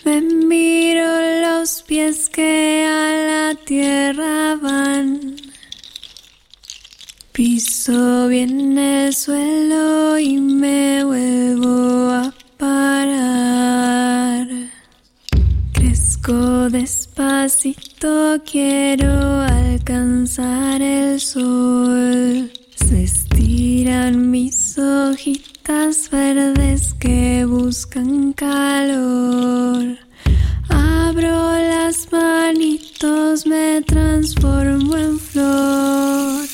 Me miro los pies que a la tierra van. Piso bien el suelo y me vuelvo a parar. Crezco despacito, quiero alcanzar el sol. Se estiran mis hojitas verdes que buscan calor. Abro las manitos, me transformo en flor.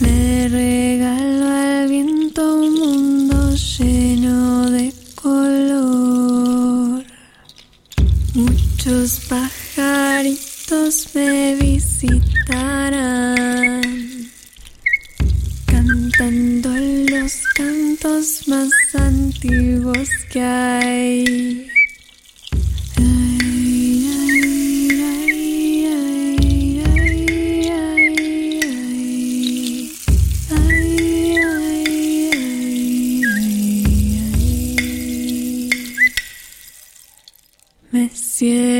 Le regalo al viento un mundo lleno de color. Muchos pajaritos me visitarán cantando los cantos más antiguos que hay. Me.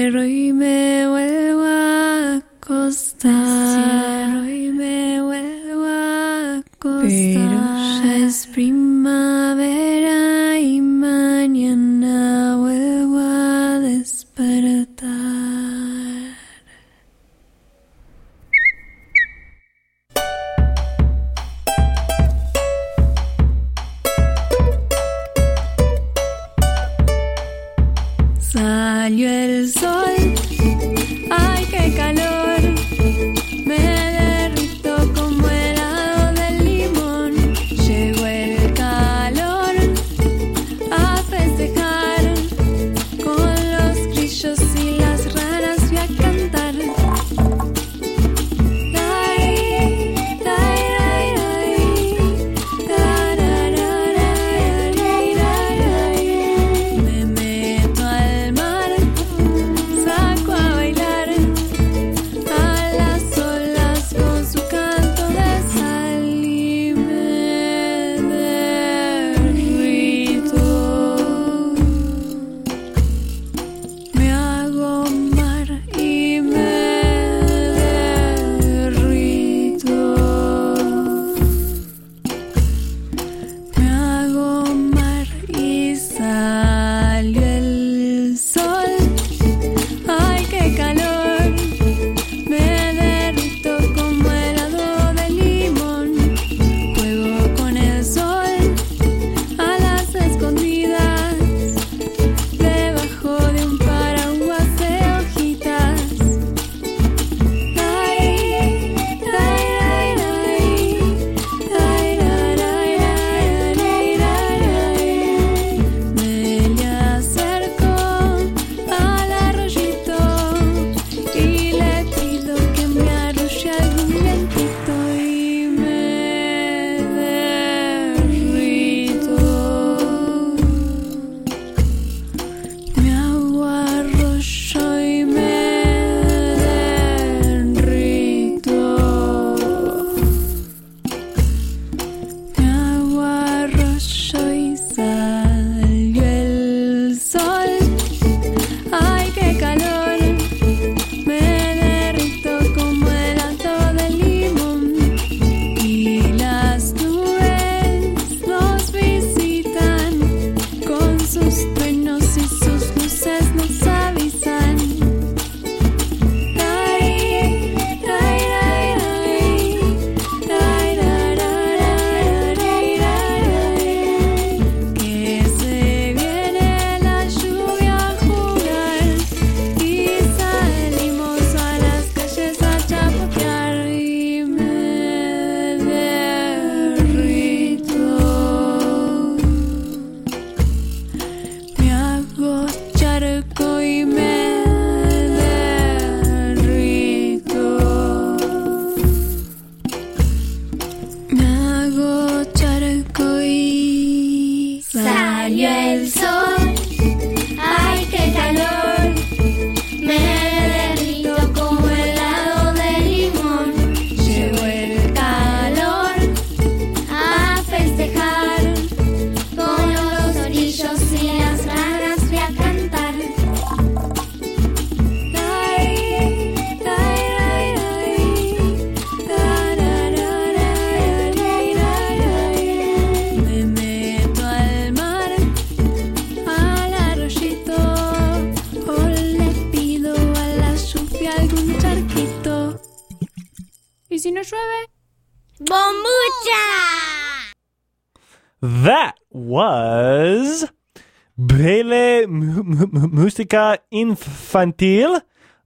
Infantil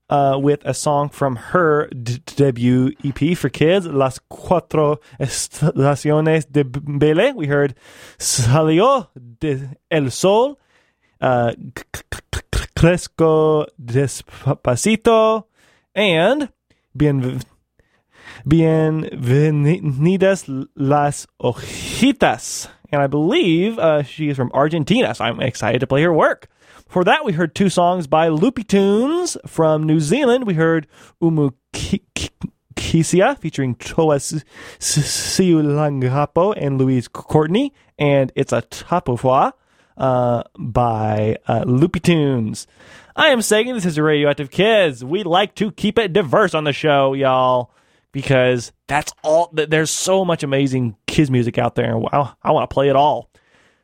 uh, with a song from her d- debut EP for kids, Las Cuatro Estaciones de Bele. We heard Salió de El Sol, uh, Crezco Despacito, and Bien. Bienvenidas las hojitas. And I believe uh, she is from Argentina, so I'm excited to play her work. For that, we heard two songs by Loopy Tunes from New Zealand. We heard Umu Ki- Ki- Kisia featuring Toa Siulangapo and Louise Courtney, and It's a Tapawhā uh, by uh, Loopy Tunes. I am saying this is a Radio Active Kids. We like to keep it diverse on the show, y'all because that's all. There's so much amazing kids music out there, I want to play it all.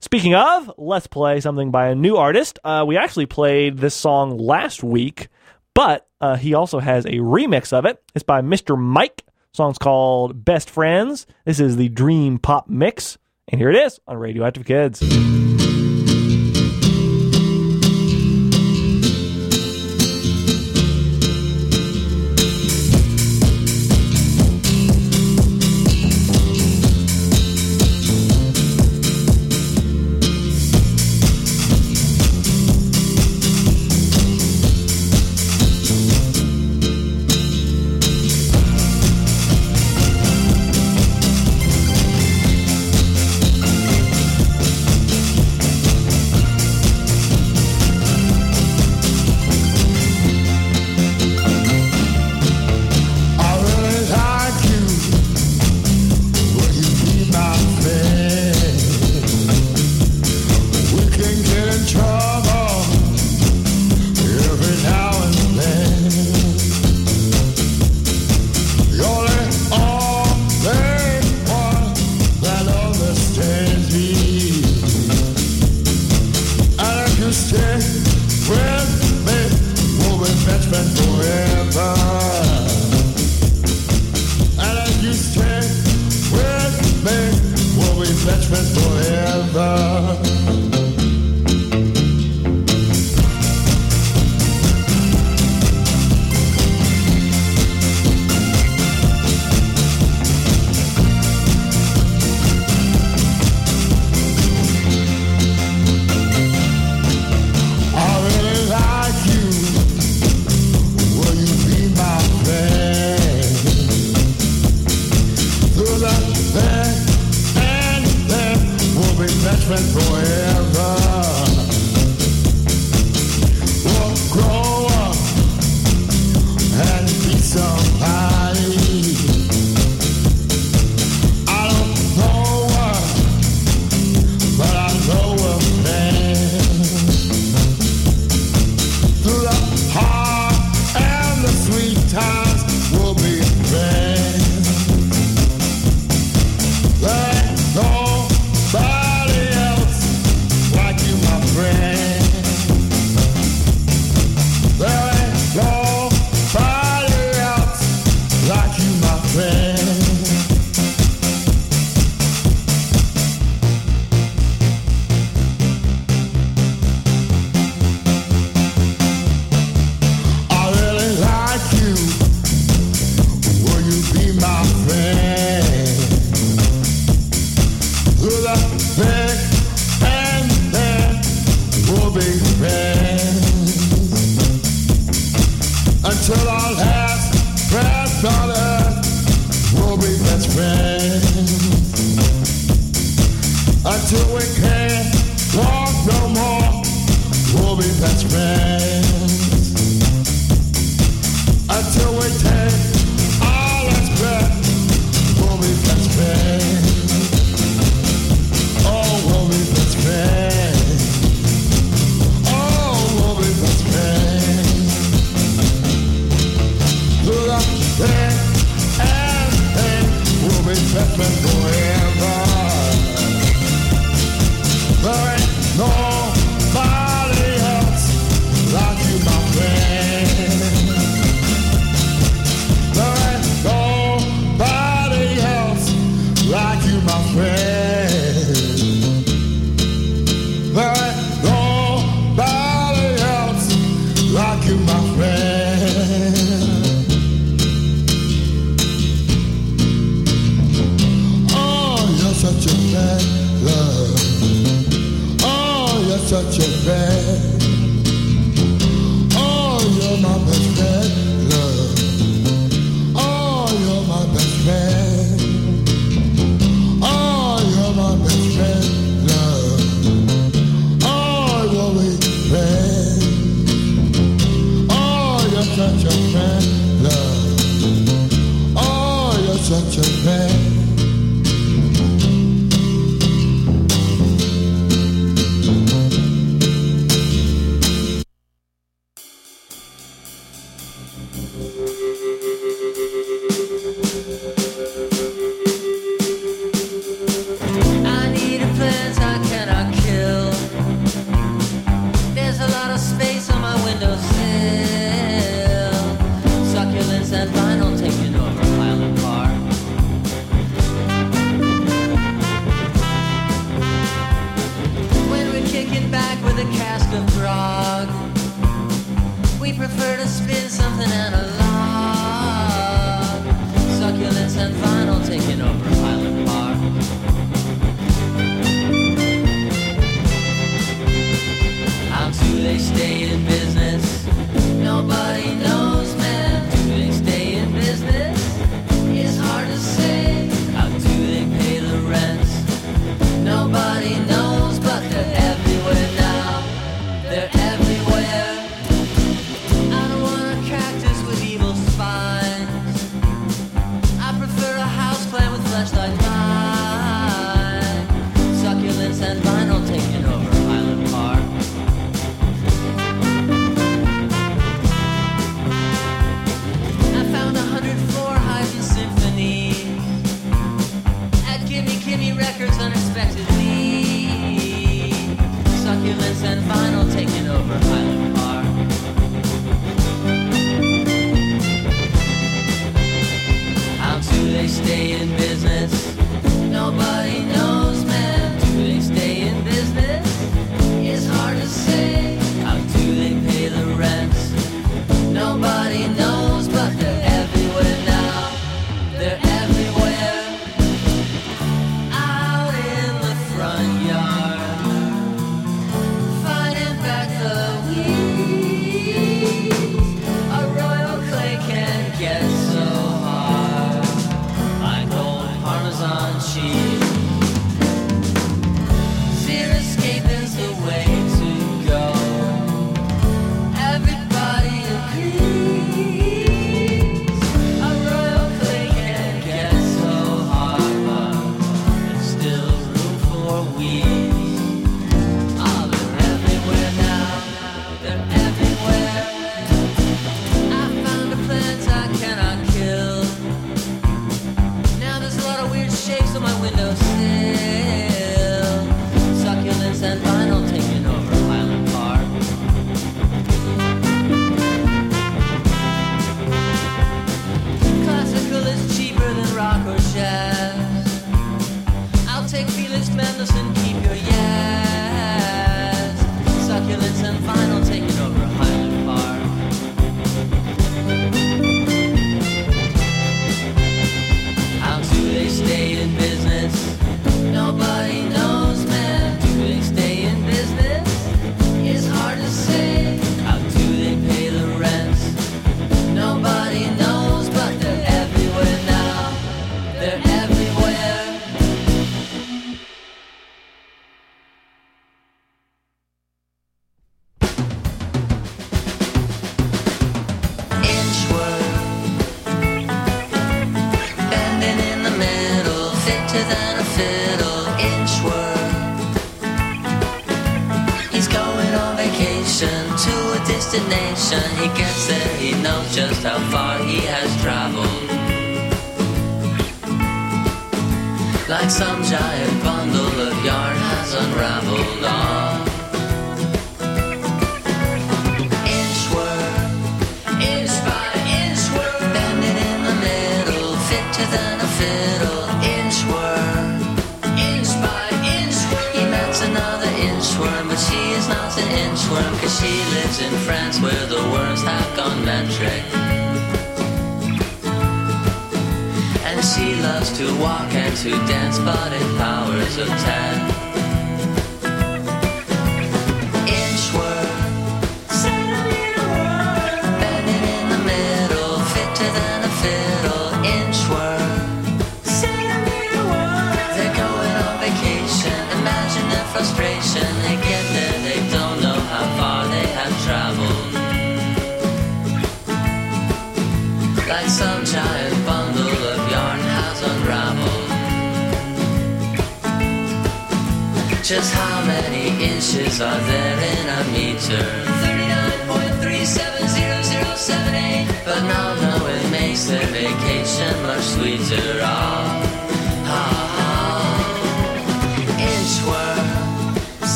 Speaking of, let's play something by a new artist. Uh, we actually played this song last week, but uh, he also has a remix of it. It's by Mr. Mike. The song's called Best Friends. This is the Dream Pop Mix, and here it is on Radio Active Kids.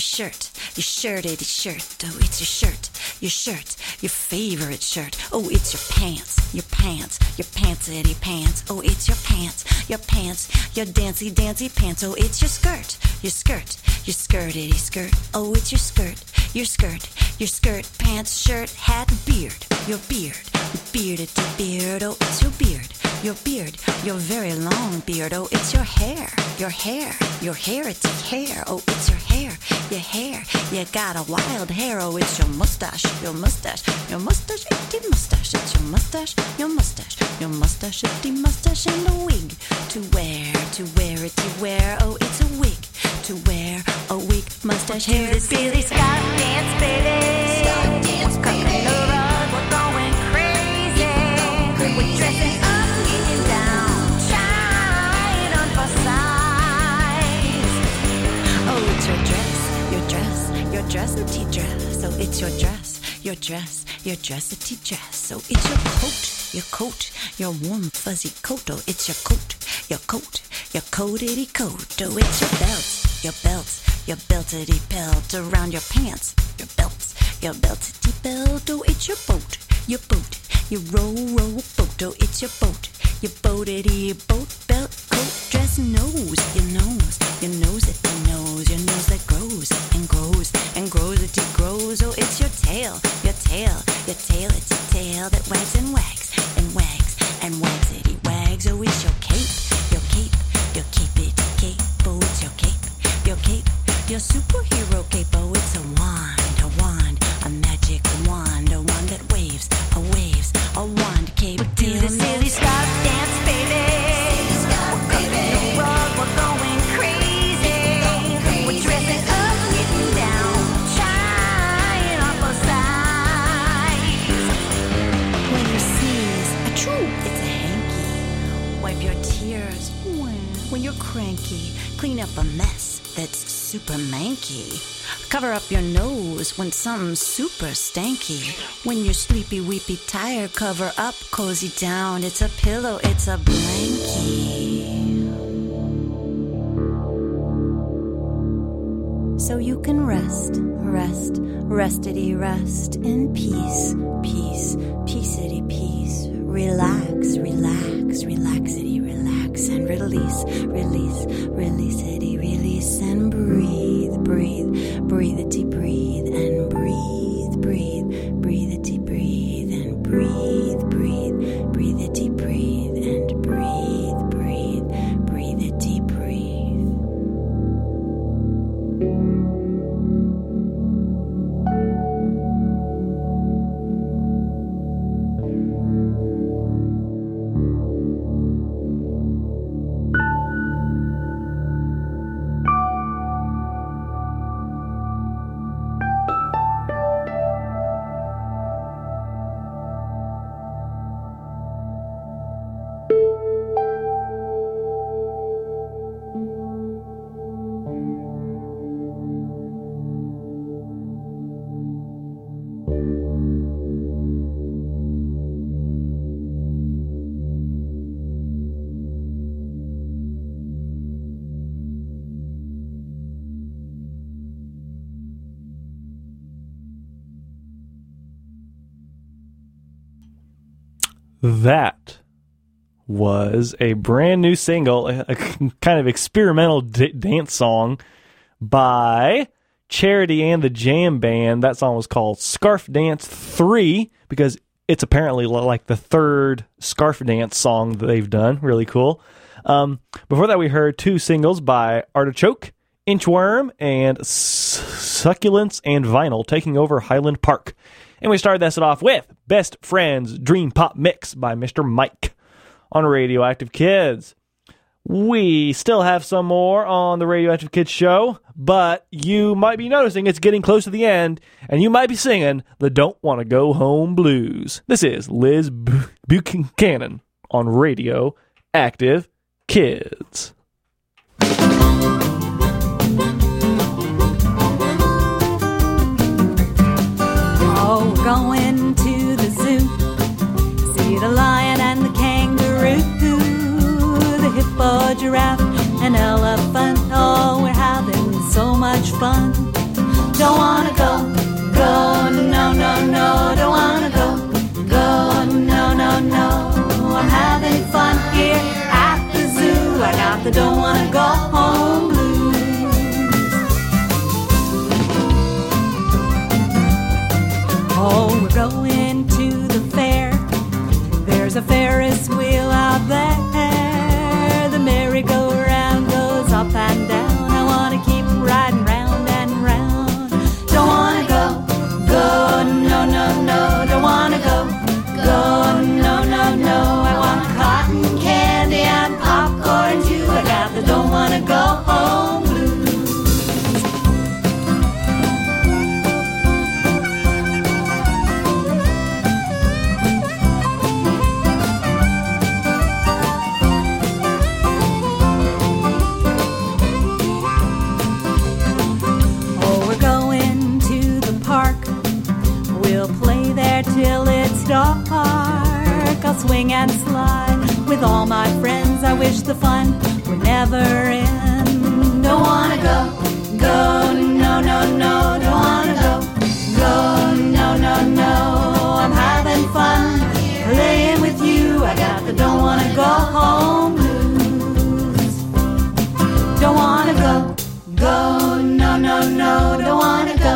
Shirt, your shirt, your shirt. Oh, it's your shirt, your shirt, your favorite shirt. Oh, it's your pants, your pants, your pantsity pants. Oh, it's your pants, your pants, your dancy dancy pants. Oh, it's your skirt, your skirt, your skirtity skirt. Oh, it's your skirt, your skirt, your skirt, pants, shirt, hat, beard, your beard, your bearded beard. Oh, it's your beard, your beard, your very long beard. Oh, it's your hair, your hair, your hair. Oh, it's your hair, your. You got a wild hair. Oh, it's your mustache, your mustache, your mustache, itty mustache. It's your mustache, your mustache, your mustache, itty mustache, and a wig to wear, to wear it, to wear. Oh, it's a wig to wear, a wig, mustache, hair. This Billy Scott your dress, your dressity dress. So it's your coat, your coat, your warm fuzzy coat. Oh, it's your coat, your coat, your coatity coat. Oh, it's your belt, your belt, your beltity belt around your pants, your belts, your beltity belt. Oh, it's your boat, your boat, your row row boat. Oh, it's your boat, your boatity boat a wand, a wand, a magic wand, a wand that waves, a waves, a wand cape. Do the Clean up a mess that's super manky. Cover up your nose when something's super stanky. When you're sleepy, weepy, tired, cover up, cozy down. It's a pillow, it's a blankie. So you can rest, rest, restity rest in peace, peace, peaceity peace. Relax, relax, relaxity relax and release, release, release releaseity release and breathe, breathe, breathe breatheity breathe and breathe, breathe, breatheity breathe and breathe, breathe, breatheity breathe That was a brand new single, a, kind of experimental d- dance song by Charity and the JAMband. That song was called Scarf Dance 3 because it's apparently like the third Scarf Dance song that they've done. Really cool. Um, before that, we heard two singles by Artichoke, Inchworm, and S- Succulents and Vinyl taking over Highland Park. And we started this off with Best Friends Dream Pop Mix by Mr. Mike on Radio Active Kids. We still have some more on the Radio Active Kids show, but you might be noticing it's getting close to the end, and you might be singing the Don't Want to Go Home Blues. This is Liz Bu- Buchanan on Radioactive Kids. Going to the zoo. See the lion and the kangaroo, the hippo, giraffe, and elephant. Oh, we're having so much fun. Don't wanna go, go, no, no, no. Don't wanna go, go, no, no, no. I'm having fun here at the zoo. I got the don't wanna go home Oh, we're going to the fair. There's a Ferris wheel out there. Swing and slide with all my friends. I wish the fun would never end. Don't wanna go, go, no, no, no. Don't wanna go, go, no, no, no. I'm having fun playing with you. I got the don't wanna go home blues. Don't wanna go, go, no, no, no. Don't wanna go,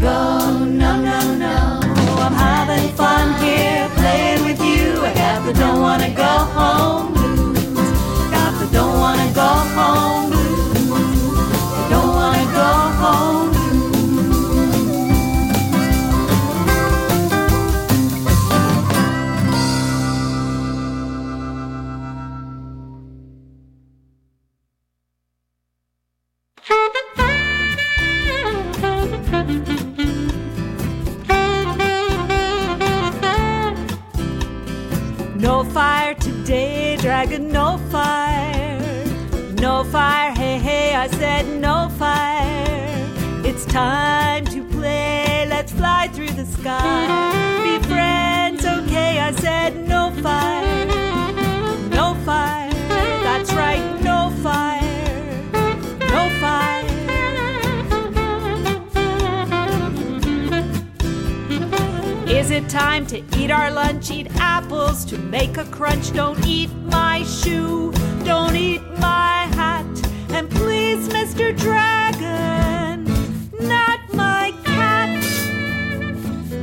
go, no, no, no. I'm having fun here playing don't wanna go home dragon, no fire. No fire, hey, hey, I said no fire. It's time to play, let's fly through the sky. Be friends, okay, I said no fire. No fire, that's right, no fire. Time to eat our lunch? Eat apples to make a crunch. Don't eat my shoe. Don't eat my hat. And please, Mr. Dragon, not my cat.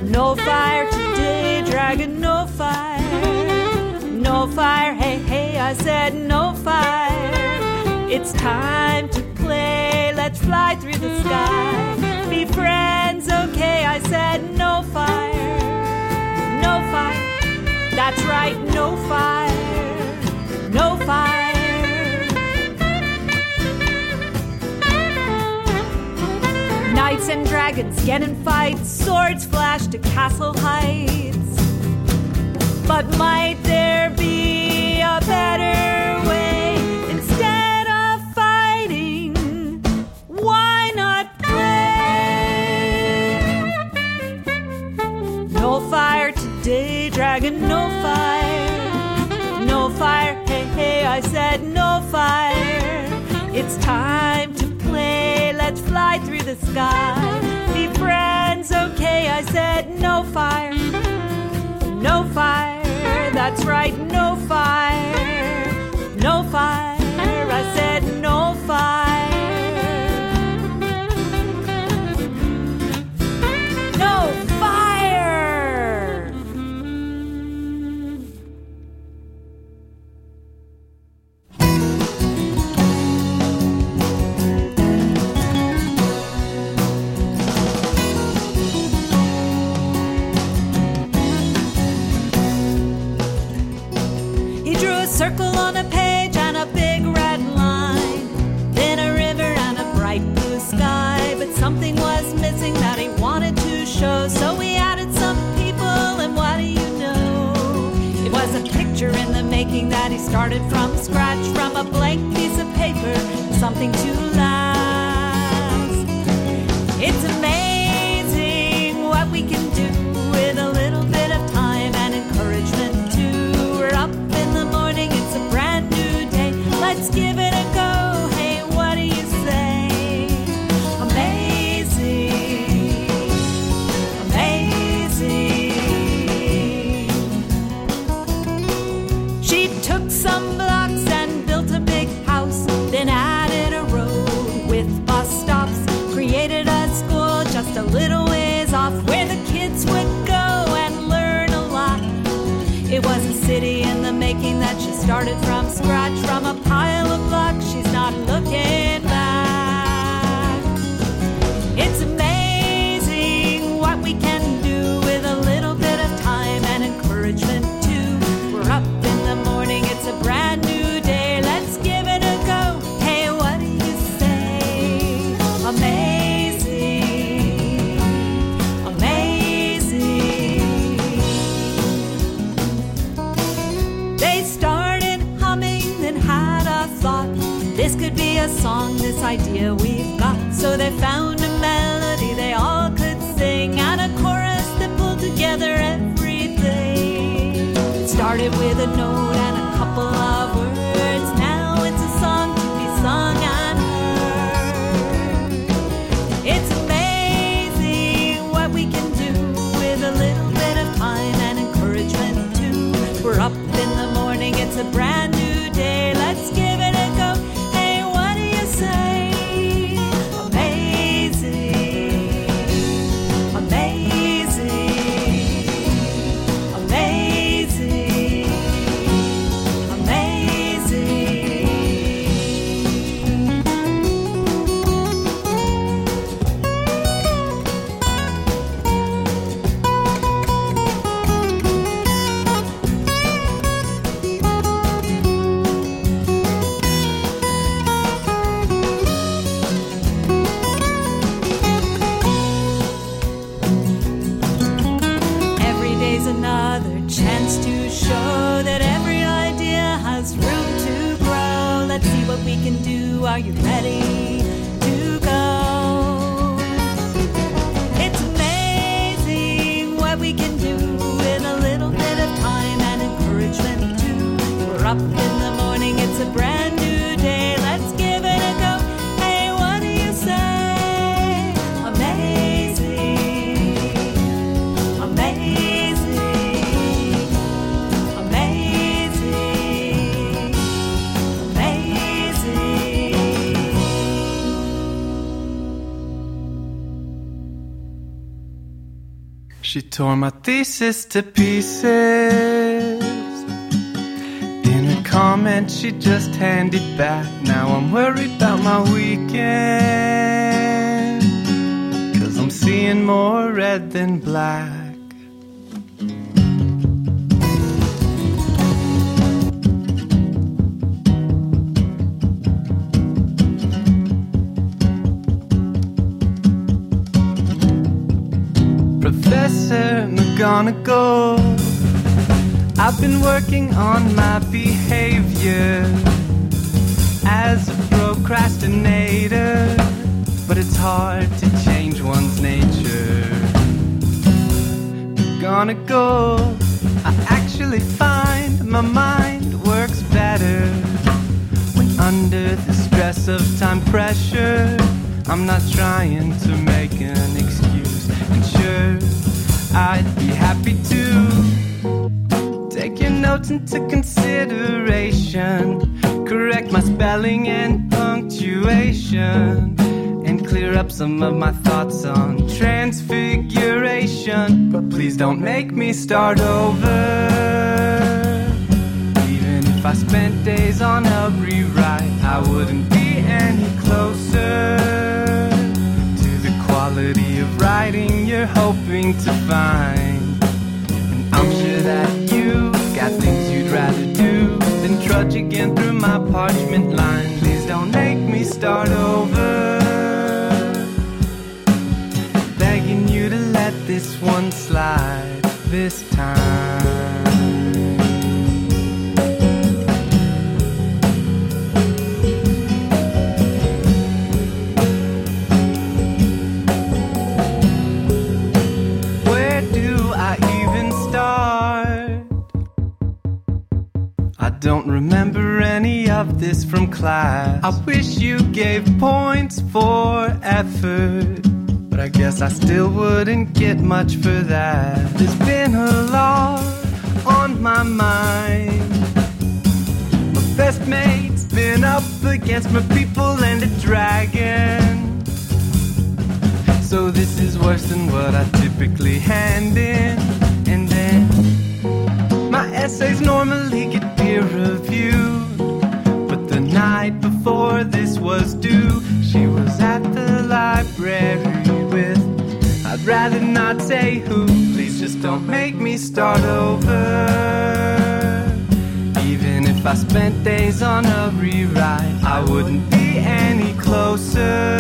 No fire today, Dragon, no fire. No fire, hey, hey, I said no fire. It's time to play. Let's fly through the sky. Be friends, okay, I said no fire. That's right, no fire, no fire. Knights and dragons get in fights, swords flash to castle heights. But might there be a better day dragon, no fire, no fire. Hey, hey, I said no fire. It's time to play, let's fly through the sky. Be friends, okay, I said no fire, no fire. That's right, no fire, no fire. I said no fire. that he started from scratch, from a blank piece of paper, something to started from scratch from a pile. they found tore my thesis to pieces. In a comment she just handed back, now I'm worried about my weekend. Cause I'm seeing more red than black. gonna go. I've been working on my behavior as a procrastinator, but it's hard to change one's nature. Gonna go. I actually find my mind works better when under the stress of time pressure. I'm not trying to make an excuse, and sure. I'd be happy to take your notes into consideration, correct my spelling and punctuation, and clear up some of my thoughts on transfiguration. But please don't make me start over. Even if I spent days on a rewrite, I wouldn't quality of writing you're hoping to find. And I'm sure that you got things you'd rather do than trudge again through my parchment line. Please don't make me start over. Begging you to let this one slide this time. Don't remember any of this from class. I wish you gave points for effort. But I guess I still wouldn't get much for that. There's been a lot on my mind. My best mate's been up against my people and a dragon. So this is worse than what I typically hand in. Essays normally get peer reviewed. But the night before this was due, she was at the library with I'd rather not say who. Please just don't make me start over. Even if I spent days on a rewrite, I wouldn't be any closer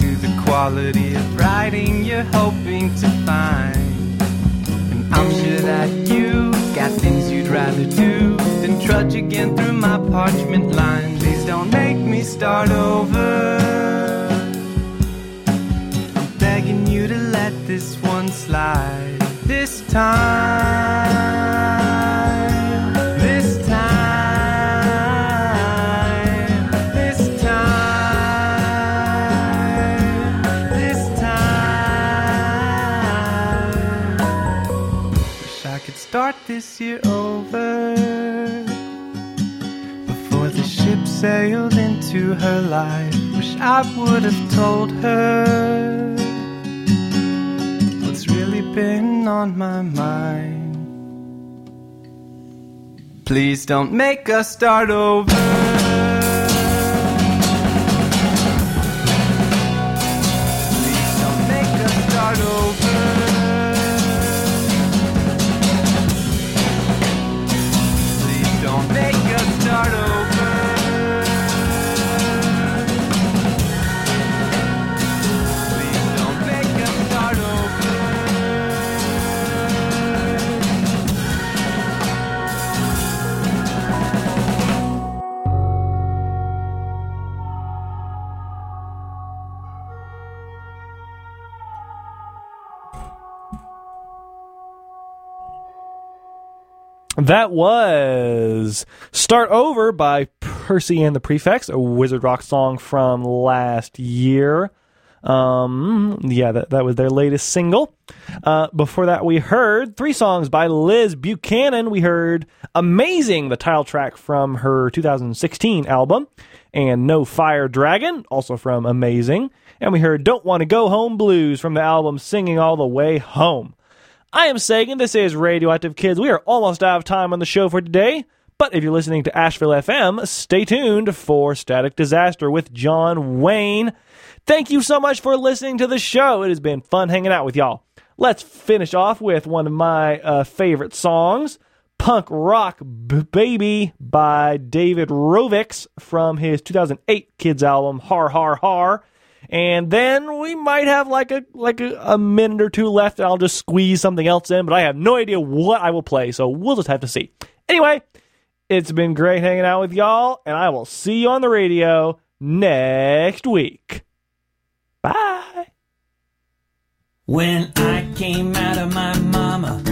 to the quality of writing you're hoping to find. And I'm sure that you got things you'd rather do than trudge again through my parchment line. Please don't make me start over. I'm begging you to let this one slide this time. This year over before the ship sailed into her life. Wish I would have told her what's really been on my mind. Please don't make us start over. That was Start Over by Percy and the Prefects, a Wizard Rock song from last year. Um, yeah, that, that was their latest single. Uh, before that, we heard three songs by Liz Buchanan. We heard Amazing, the title track from her 2016 album, and No Fire Dragon, also from Amazing. And we heard Don't Want to Go Home Blues from the album Singing All the Way Home. I am Sagan. This is Radio Active Kids. We are almost out of time on the show for today. But if you're listening to Asheville FM, stay tuned for Static Disaster with John Wayne. Thank you so much for listening to the show. It has been fun hanging out with y'all. Let's finish off with one of my uh, favorite songs, Punk Rock B- Baby by David Rovics from his 2008 kids album Har Har Har. And then we might have like a like a, a minute or two left, and I'll just squeeze something else in. But I have no idea what I will play, so we'll just have to see. Anyway, it's been great hanging out with y'all, and I will see you on the radio next week. Bye. When I came out of my mama,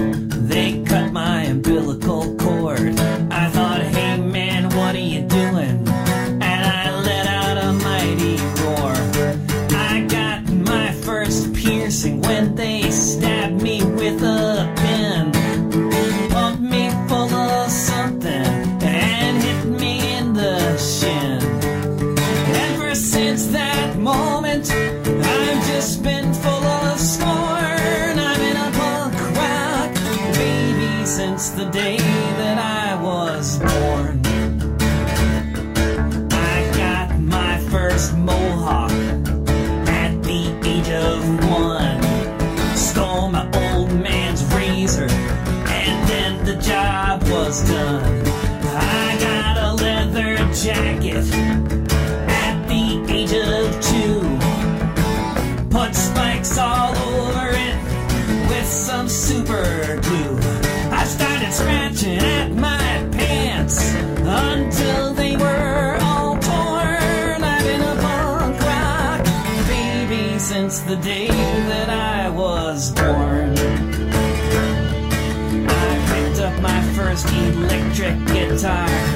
electric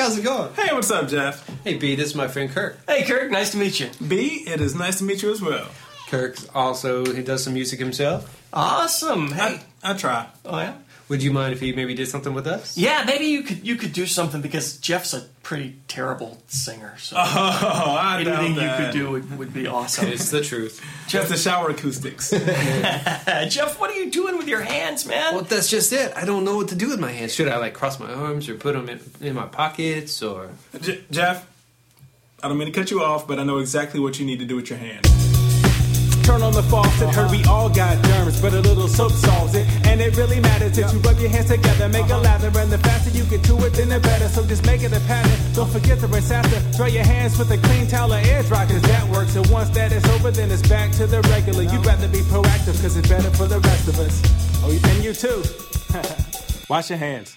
how's it going? Hey, what's up, Jeff? Hey, B, this is my friend Kirk. Hey, Kirk, nice to meet you. B, it is nice to meet you as well. Kirk's also, he does some music himself. Awesome. Hey, I, I try. Oh, yeah? Would you mind if he maybe did something with us? Yeah, maybe you could you could do something because Jeff's a pretty terrible singer. So Oh, I doubt anything you could do would, would be awesome. It's the truth. Jeff, the shower acoustics. Jeff, what are you doing with your hands, man? Well, that's just it. I don't know what to do with my hands. Should I like cross my arms or put them in, in my pockets or? J- Jeff, I don't mean to cut you off, but I know exactly what you need to do with your hands. Turn on the faucet, heard we all got germs, but a little soap solves it. And it really matters if you rub your hands together, make a lather, and the faster you get to it, then the better. So just make it a pattern. Don't forget to rinse after. Dry your hands with a clean towel or air dry, cause that works. And once that is over, then it's back to the regular. You'd rather be proactive, cause it's better for the rest of us. Oh, and you too. Wash your hands.